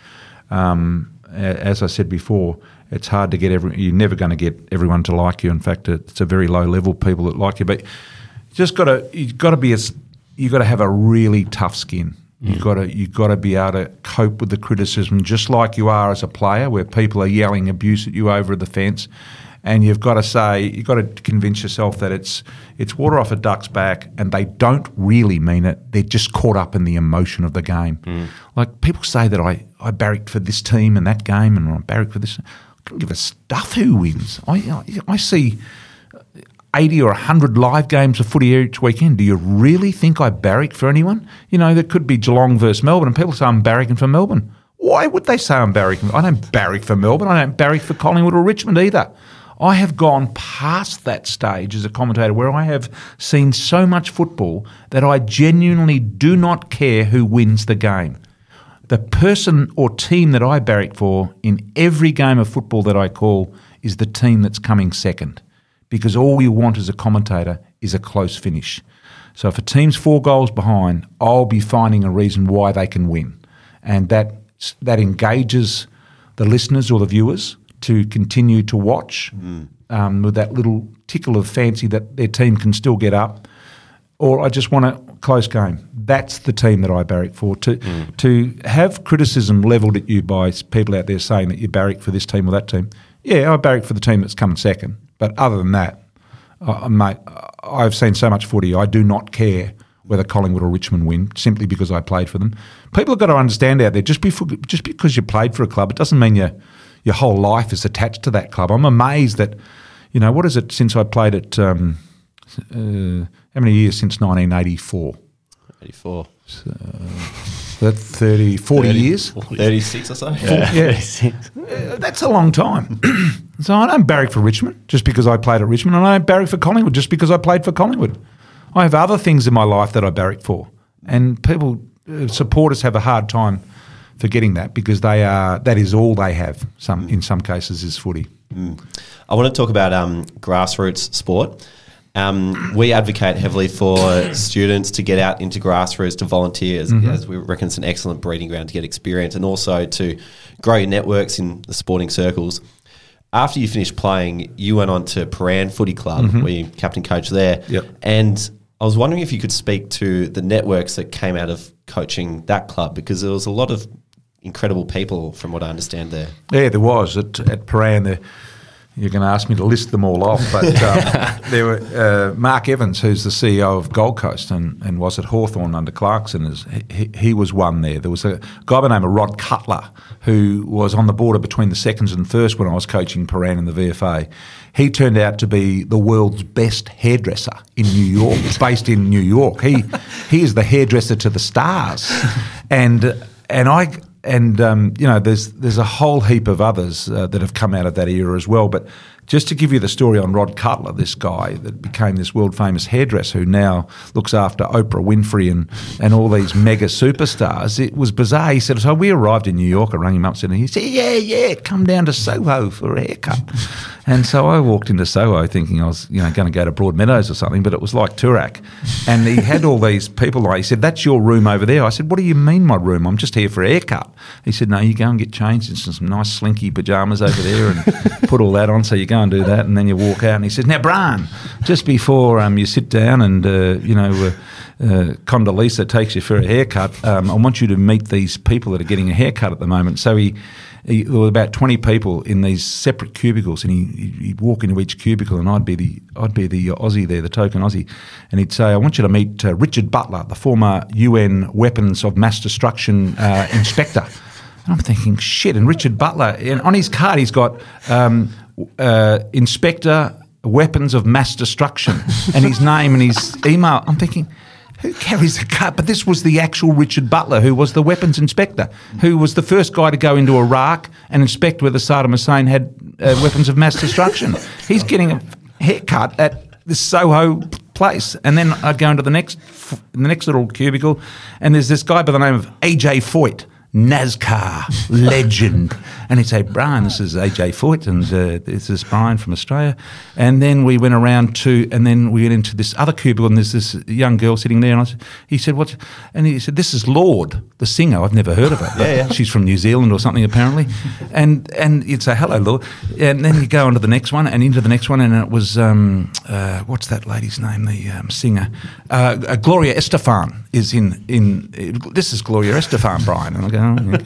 Um, as I said before, it's hard to get every. You're never going to get everyone to like you. In fact, it's a very low level people that like you. But just got to you've got to be as you've got to have a really tough skin. You've got to you've got to be able to cope with the criticism just like you are as a player, where people are yelling abuse at you over the fence, and you've got to say you've got to convince yourself that it's it's water off a duck's back, and they don't really mean it. They're just caught up in the emotion of the game. Hmm. Like people say that I I barracked for this team and that game, and I barracked for this. I couldn't give a stuff who wins. I I, I see. 80 or 100 live games of footy each weekend. Do you really think I barrack for anyone? You know, there could be Geelong versus Melbourne, and people say I'm barracking for Melbourne. Why would they say I'm barracking? I don't barrack for Melbourne. I don't barrack for Collingwood or Richmond either. I have gone past that stage as a commentator where I have seen so much football that I genuinely do not care who wins the game. The person or team that I barrack for in every game of football that I call is the team that's coming second because all you want as a commentator is a close finish. So if a team's four goals behind, I'll be finding a reason why they can win. And that that engages the listeners or the viewers to continue to watch mm. um, with that little tickle of fancy that their team can still get up. Or I just want a close game. That's the team that I barrack for. To mm. to have criticism levelled at you by people out there saying that you barrack for this team or that team, yeah, I barrack for the team that's coming second. But other than that, uh, mate, I've seen so much footy. I do not care whether Collingwood or Richmond win simply because I played for them. People have got to understand out there just before, just because you played for a club, it doesn't mean your your whole life is attached to that club. I'm amazed that, you know, what is it since I played at um, uh, how many years since 1984? 84. So, that 30, 40 30, years? 36 or so? Yeah. yeah. Uh, that's a long time. so I don't barrack for Richmond just because I played at Richmond, and I don't barrack for Collingwood just because I played for Collingwood. I have other things in my life that I barrack for. And people, uh, supporters have a hard time forgetting that because they are, that is all they have, Some in some cases, is footy. Mm. I want to talk about um, grassroots sport. Um, we advocate heavily for students to get out into grassroots to volunteer, as, mm-hmm. as we reckon it's an excellent breeding ground to get experience and also to grow your networks in the sporting circles. After you finished playing, you went on to Prahran Footy Club, mm-hmm. where you captain coach there. Yep. And I was wondering if you could speak to the networks that came out of coaching that club because there was a lot of incredible people, from what I understand there. Yeah, there was at at Prahran. There, you're going to ask me to list them all off, but um, there were uh, Mark Evans, who's the CEO of Gold Coast and, and was at Hawthorn under Clarkson. Is he, he, was one there. There was a guy by the name of Rod Cutler who was on the border between the seconds and first when I was coaching Prahran in the VFA. He turned out to be the world's best hairdresser in New York, based in New York. He he is the hairdresser to the stars, and and I and um, you know, there's there's a whole heap of others uh, that have come out of that era as well. But just to give you the story on Rod Cutler, this guy that became this world famous hairdresser who now looks after Oprah Winfrey and, and all these mega superstars, it was bizarre. He said, So we arrived in New York, I rang him up, and he said, Yeah, yeah, come down to Soho for a haircut. And so I walked into Soho thinking I was, you know, going to go to Broadmeadows or something, but it was like Toorak. And he had all these people like, he said, that's your room over there. I said, what do you mean my room? I'm just here for a haircut. He said, no, you go and get changed into some nice slinky pyjamas over there and put all that on. So you go and do that and then you walk out and he says, now, Brian, just before um, you sit down and, uh, you know, uh, uh, Condoleezza takes you for a haircut, um, I want you to meet these people that are getting a haircut at the moment. So he he, there were about twenty people in these separate cubicles, and he, he'd walk into each cubicle, and I'd be the I'd be the Aussie there, the token Aussie, and he'd say, "I want you to meet uh, Richard Butler, the former UN weapons of mass destruction uh, inspector." And I'm thinking, shit. And Richard Butler, and on his card, he's got um, uh, Inspector Weapons of Mass Destruction, and his name and his email. I'm thinking who carries a gun? But this was the actual Richard Butler, who was the weapons inspector, who was the first guy to go into Iraq and inspect whether Saddam Hussein had uh, weapons of mass destruction. He's getting a haircut at the Soho place, and then I'd go into the next, the next little cubicle, and there's this guy by the name of AJ Foyt NASCAR legend. And he'd say, Brian, this is AJ Foyt, and uh, this is Brian from Australia. And then we went around to, and then we went into this other cubicle, and there's this young girl sitting there. And I said, he said, What? And he said, This is Lorde, the singer. I've never heard of her. yeah, yeah. She's from New Zealand or something, apparently. and and you'd say, Hello, Lorde. And then you go on to the next one, and into the next one, and it was, um, uh, what's that lady's name, the um, singer? Uh, uh Gloria Estefan is in, in, this is Gloria Estefan, Brian. And I go,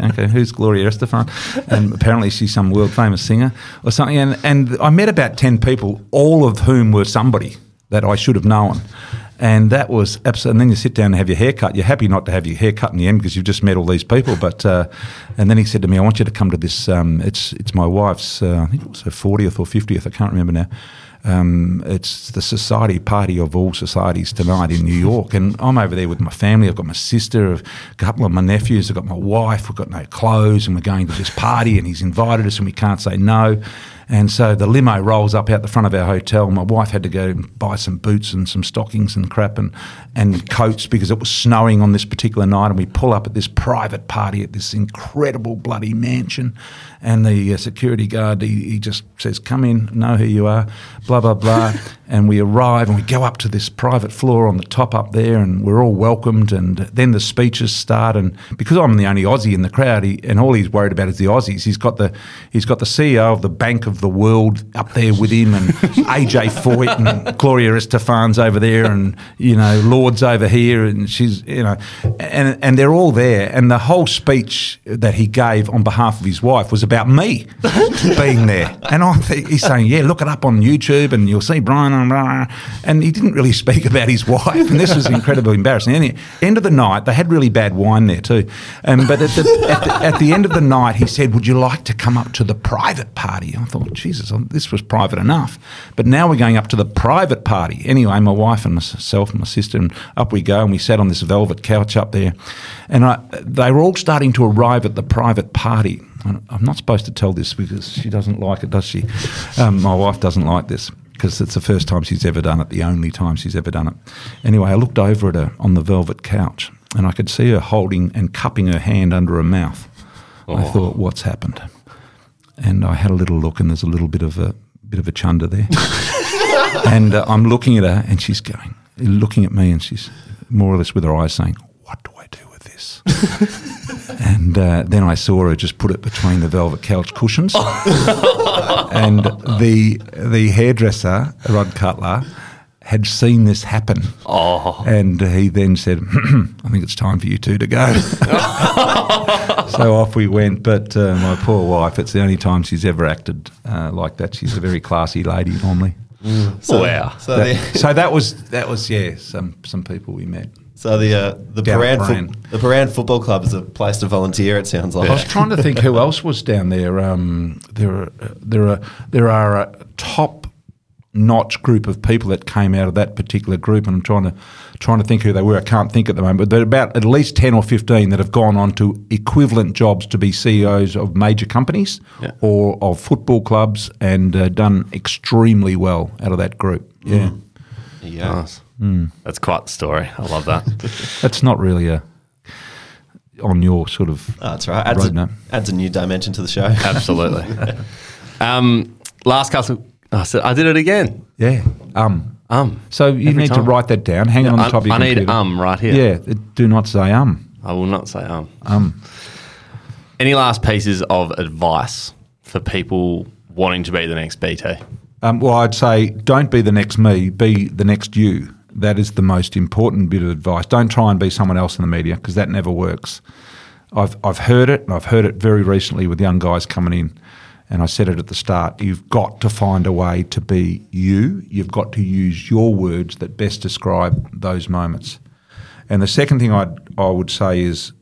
oh, okay, who's Gloria Estefan? And apparently she's some world famous singer or something. And, and I met about 10 people, all of whom were somebody that I should have known. And that was absolutely. And then you sit down and have your hair cut. You're happy not to have your hair cut in the end because you've just met all these people. But uh, and then he said to me, "I want you to come to this. Um, it's it's my wife's. Uh, I think it was her 40th or 50th. I can't remember now. Um, it's the society party of all societies tonight in New York, and I'm over there with my family. I've got my sister, a couple of my nephews, I've got my wife. We've got no clothes, and we're going to this party, and he's invited us, and we can't say no. And so the limo rolls up out the front of our hotel. My wife had to go and buy some boots and some stockings and crap and, and coats because it was snowing on this particular night. And we pull up at this private party at this incredible bloody mansion. And the uh, security guard, he, he just says, Come in, know who you are, blah, blah, blah. and we arrive and we go up to this private floor on the top up there and we're all welcomed. And then the speeches start. And because I'm the only Aussie in the crowd, he, and all he's worried about is the Aussies, he's got the, he's got the CEO of the Bank of the world up there with him, and AJ Foyt and Gloria Estefan's over there, and you know Lorde's over here, and she's you know, and and they're all there, and the whole speech that he gave on behalf of his wife was about me being there, and I think he's saying, yeah, look it up on YouTube, and you'll see Brian, and he didn't really speak about his wife, and this was incredibly embarrassing. And end of the night, they had really bad wine there too, um, but at the, at the, at the end of the night, he said, "Would you like to come up to the private party?" I thought, Jesus, this was private enough. But now we're going up to the private party. Anyway, my wife and myself and my sister, and up we go, and we sat on this velvet couch up there. And I, they were all starting to arrive at the private party. I'm not supposed to tell this because she doesn't like it, does she? Um, my wife doesn't like this because it's the first time she's ever done it, the only time she's ever done it. Anyway, I looked over at her on the velvet couch and I could see her holding and cupping her hand under her mouth. Oh. I thought, what's happened? And I had a little look, and there's a little bit of a bit of a chunder there. and uh, I'm looking at her, and she's going, looking at me, and she's more or less with her eyes saying, "What do I do with this?" and uh, then I saw her just put it between the velvet couch cushions, and the the hairdresser Rod Cutler had seen this happen. Oh. And he then said, I think it's time for you two to go. so off we went. But uh, my poor wife, it's the only time she's ever acted uh, like that. She's a very classy lady normally. Mm. So, wow. So that, so that was, that was, yeah, some, some people we met. So the uh, the Prahran, fo- the Prahran Football Club is a place to volunteer. It sounds like. I was trying to think who else was down there. Um, there are there are there are uh, top notch group of people that came out of that particular group, and I'm trying to trying to think who they were. I can't think at the moment, but there are about at least ten or fifteen that have gone on to equivalent jobs to be CEOs of major companies yeah. or of football clubs, and uh, done extremely well out of that group. Yeah, mm. yeah, nice. mm. that's quite the story. I love that. that's not really a on your sort of oh, that's right. Adds a, adds a, new dimension to the show. Absolutely. um, last couple I said, I did it again. Yeah. Um. Um. So you need time. to write that down. Hang yeah, on the top I, of your I computer. need um right here. Yeah. Do not say um. I will not say um. Um. Any last pieces of advice for people wanting to be the next BT? Um, well, I'd say don't be the next me, be the next you. That is the most important bit of advice. Don't try and be someone else in the media because that never works. I've, I've heard it, and I've heard it very recently with young guys coming in and I said it at the start, you've got to find a way to be you. You've got to use your words that best describe those moments. And the second thing I'd, I would say is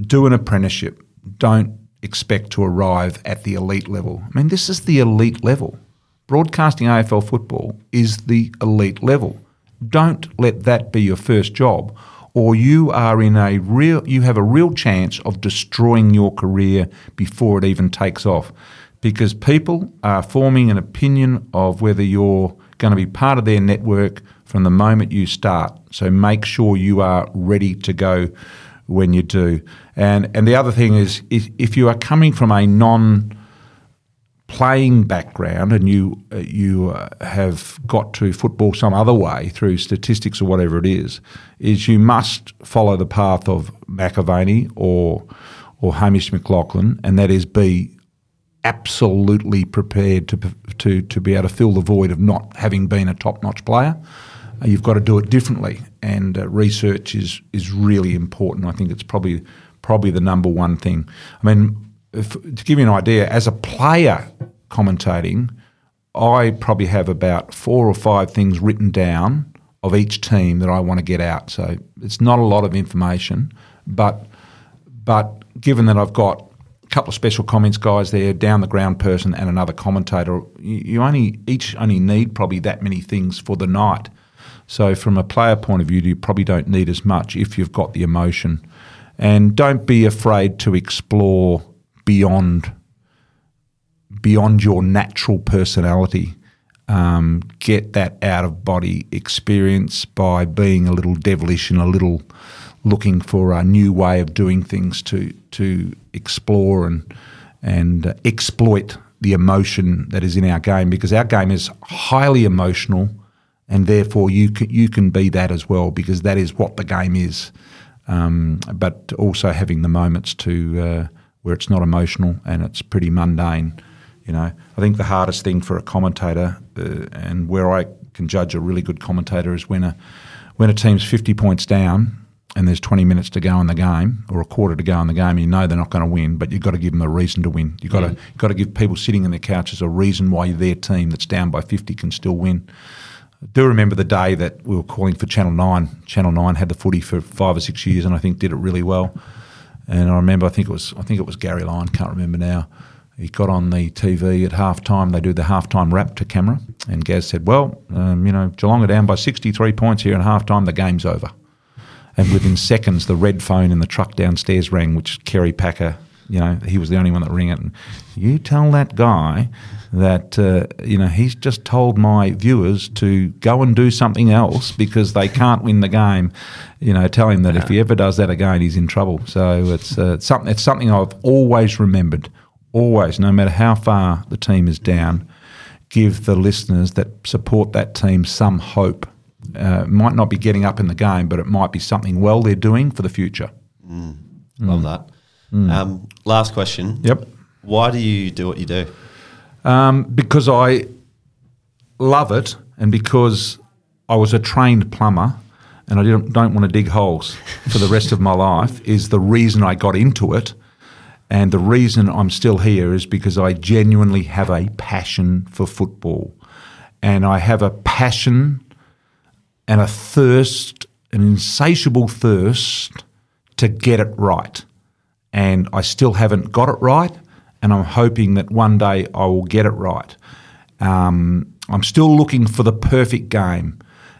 do an apprenticeship. Don't expect to arrive at the elite level. I mean, this is the elite level. Broadcasting AFL football is the elite level. Don't let that be your first job or you are in a real you have a real chance of destroying your career before it even takes off because people are forming an opinion of whether you're going to be part of their network from the moment you start. So make sure you are ready to go when you do. And and the other thing is if, if you are coming from a non playing background and you you uh, have got to football some other way through statistics or whatever it is, is you must follow the path of McAvaney or or Hamish McLachlan and that is be absolutely prepared to, to, to be able to fill the void of not having been a top notch player. Uh, you've got to do it differently, and uh, research is is really important. I think it's probably probably the number one thing. I mean, if, to give you an idea, as a player commentating, I probably have about four or five things written down of each team that I want to get out. So it's not a lot of information, but but given that I've got couple of special comments guys there, down the ground person, and another commentator. You, only each only need probably that many things for the night. So from a player point of view, you probably don't need as much if you've got the emotion, and don't be afraid to explore beyond beyond your natural personality. Um, get that out of body experience by being a little devilish and a little looking for a new way of doing things to to explore and and uh, exploit the emotion that is in our game because our game is highly emotional and therefore you can, you can be that as well because that is what the game is. Um, but also having the moments to uh, where it's not emotional and it's pretty mundane. You know, I think the hardest thing for a commentator uh, and where I can judge a really good commentator is when a when a team's fifty points down and there's 20 minutes to go in the game or a quarter to go in the game, you know they're not going to win, but you've got to give them a reason to win. You've got, mm. to, you've got to give people sitting in their couches a reason why their team that's down by 50 can still win. I do remember the day that we were calling for Channel 9. Channel 9 had the footy for five or six years and I think did it really well. And I remember, I think it was, I think it was Gary Lyon, can't remember now. He got on the TV at half time. They do the half time wrap to camera. And Gaz said, Well, um, you know, Geelong are down by 63 points here in half time. The game's over. And within seconds, the red phone in the truck downstairs rang, which Kerry Packer, you know, he was the only one that rang it. And you tell that guy that, uh, you know, he's just told my viewers to go and do something else because they can't win the game. You know, tell him that yeah. if he ever does that again, he's in trouble. So it's, uh, something, it's something I've always remembered, always, no matter how far the team is down, give the listeners that support that team some hope uh, might not be getting up in the game, but it might be something well they're doing for the future. Mm. Love mm. that. Mm. Um, last question. Yep. Why do you do what you do? Um, because I love it, and because I was a trained plumber, and I don't, don't want to dig holes for the rest of my life. Is the reason I got into it. And the reason I'm still here is because I genuinely have a passion for football. And I have a passion and a thirst, an insatiable thirst to get it right. And I still haven't got it right, and I'm hoping that one day I will get it right. Um, I'm still looking for the perfect game,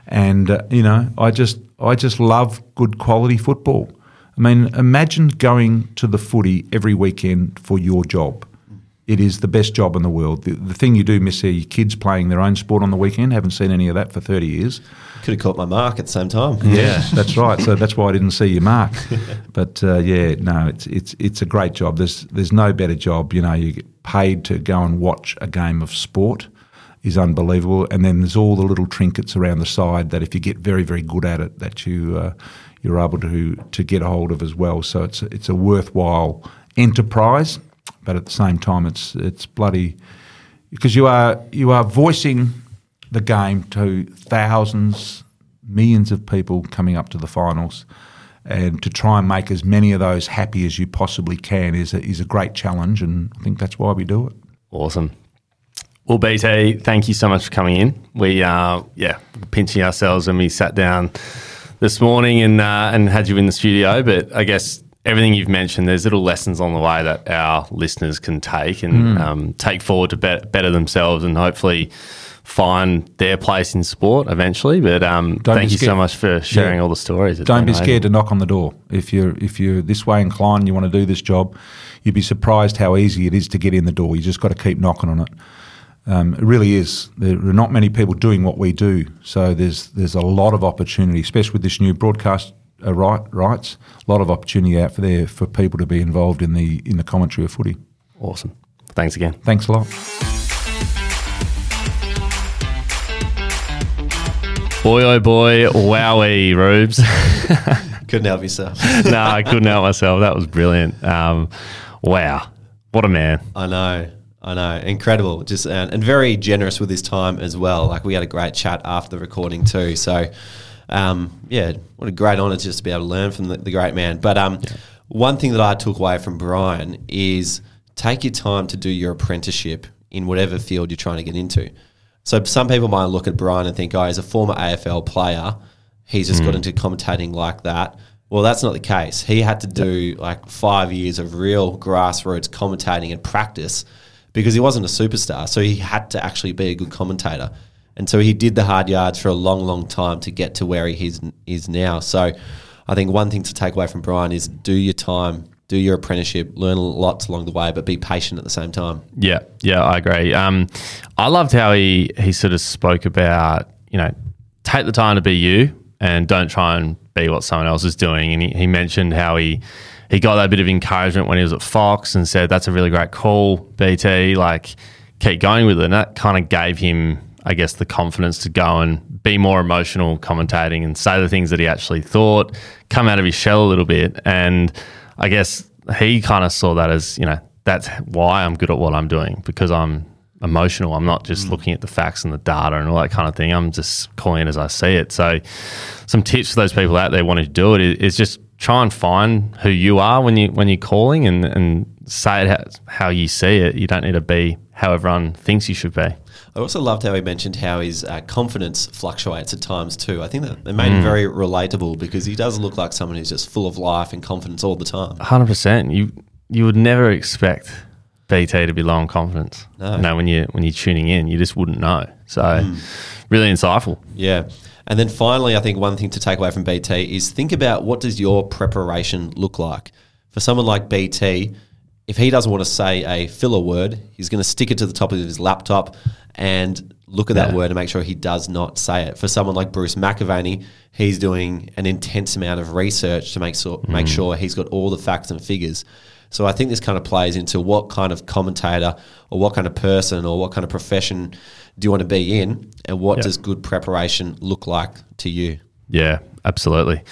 and uh, you know, I just I just love good quality football. I mean, imagine going to the footy every weekend for your job. It is the best job in the world. The, the thing you do miss are your kids playing their own sport on the weekend. Haven't seen any of that for 30 years. Could have caught my mark at the same time. Yeah, that's right. So that's why I didn't see your mark. But uh, yeah, no, it's it's it's a great job. There's there's no better job. You know, you get paid to go and watch a game of sport is unbelievable. And then there's all the little trinkets around the side that if you get very very good at it, that you uh, you're able to to get a hold of as well. So it's it's a worthwhile enterprise but at the same time, it's it's bloody because you are you are voicing the game to thousands, millions of people coming up to the finals, and to try and make as many of those happy as you possibly can is a, is a great challenge, and I think that's why we do it. Awesome. Well, BT, thank you so much for coming in. We, uh, yeah, pinching ourselves when we sat down this morning and uh, and had you in the studio. But I guess everything you've mentioned, there's little lessons on the way that our listeners can take and mm. um, take forward to be- better themselves and hopefully find their place in sport eventually. But um, thank you so much for sharing yeah. all the stories. Don't be scared to knock on the door. If you're if you're this way inclined, and you want to do this job, you'd be surprised how easy it is to get in the door. You just got to keep knocking on it. Um, it really is. There are not many people doing what we do, so there's there's a lot of opportunity, especially with this new broadcast right, rights. A lot of opportunity out for there for people to be involved in the in the commentary of footy. Awesome. Thanks again. Thanks a lot. Boy, oh boy, wowie, Rubes. couldn't help yourself. no, I couldn't help myself. That was brilliant. Um, wow, what a man. I know. I know, incredible, just and, and very generous with his time as well. Like we had a great chat after the recording too. So, um, yeah, what a great honour just to be able to learn from the, the great man. But um, yeah. one thing that I took away from Brian is take your time to do your apprenticeship in whatever field you're trying to get into. So some people might look at Brian and think, oh, he's a former AFL player. He's just mm. got into commentating like that. Well, that's not the case. He had to do like five years of real grassroots commentating and practice because he wasn't a superstar. So he had to actually be a good commentator. And so he did the hard yards for a long, long time to get to where he is, is now. So I think one thing to take away from Brian is do your time, do your apprenticeship, learn lots along the way, but be patient at the same time. Yeah, yeah, I agree. Um, I loved how he he sort of spoke about you know take the time to be you and don't try and be what someone else is doing. And he, he mentioned how he he got that bit of encouragement when he was at Fox and said that's a really great call, BT. Like keep going with it. And that kind of gave him, I guess, the confidence to go and be more emotional commentating and say the things that he actually thought, come out of his shell a little bit. And I guess he kind of saw that as, you know, that's why I'm good at what I'm doing because I'm emotional. I'm not just mm. looking at the facts and the data and all that kind of thing. I'm just calling it as I see it. So, some tips for those people out there wanting to do it is just try and find who you are when you when you're calling and and say it how, how you see it. You don't need to be how everyone thinks you should be. I also loved how he mentioned how his uh, confidence fluctuates at times too. I think that it made mm. him very relatable because he does look like someone who's just full of life and confidence all the time. Hundred percent. You you would never expect BT to be low on confidence. No. You know, when you when you're tuning in, you just wouldn't know. So mm. really insightful. Yeah. And then finally, I think one thing to take away from BT is think about what does your preparation look like. For someone like BT, if he doesn't want to say a filler word, he's going to stick it to the top of his laptop and look at that word and make sure he does not say it. For someone like Bruce McAvaney, he's doing an intense amount of research to make sure, mm. make sure he's got all the facts and figures. So I think this kind of plays into what kind of commentator or what kind of person or what kind of profession do you want to be in, and what yep. does good preparation look like to you? Yeah, absolutely.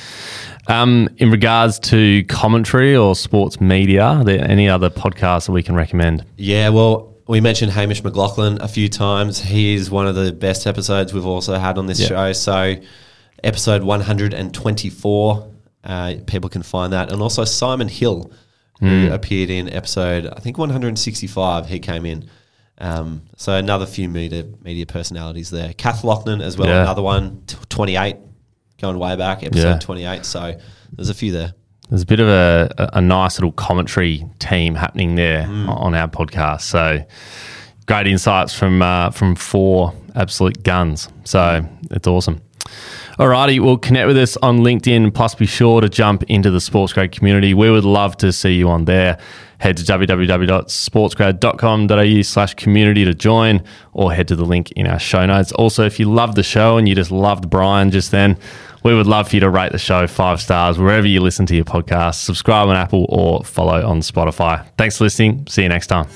Um, in regards to commentary or sports media, are there any other podcasts that we can recommend? Yeah, well, we mentioned Hamish McLachlan a few times. He is one of the best episodes we've also had on this yep. show. So, episode 124, uh, people can find that. And also Simon Hill, who mm. appeared in episode, I think 165, he came in. Um, so another few media media personalities there. Kath Loughnan as well, yeah. another one, t- 28, going way back, episode yeah. 28. So there's a few there. There's a bit of a, a nice little commentary team happening there mm. on our podcast. So great insights from uh, from four absolute guns. So it's awesome. Alrighty, well, connect with us on LinkedIn. Plus, be sure to jump into the SportsGrad community. We would love to see you on there. Head to www.sportsgrad.com.au slash community to join, or head to the link in our show notes. Also, if you love the show and you just loved Brian just then, we would love for you to rate the show five stars wherever you listen to your podcast. Subscribe on Apple or follow on Spotify. Thanks for listening. See you next time.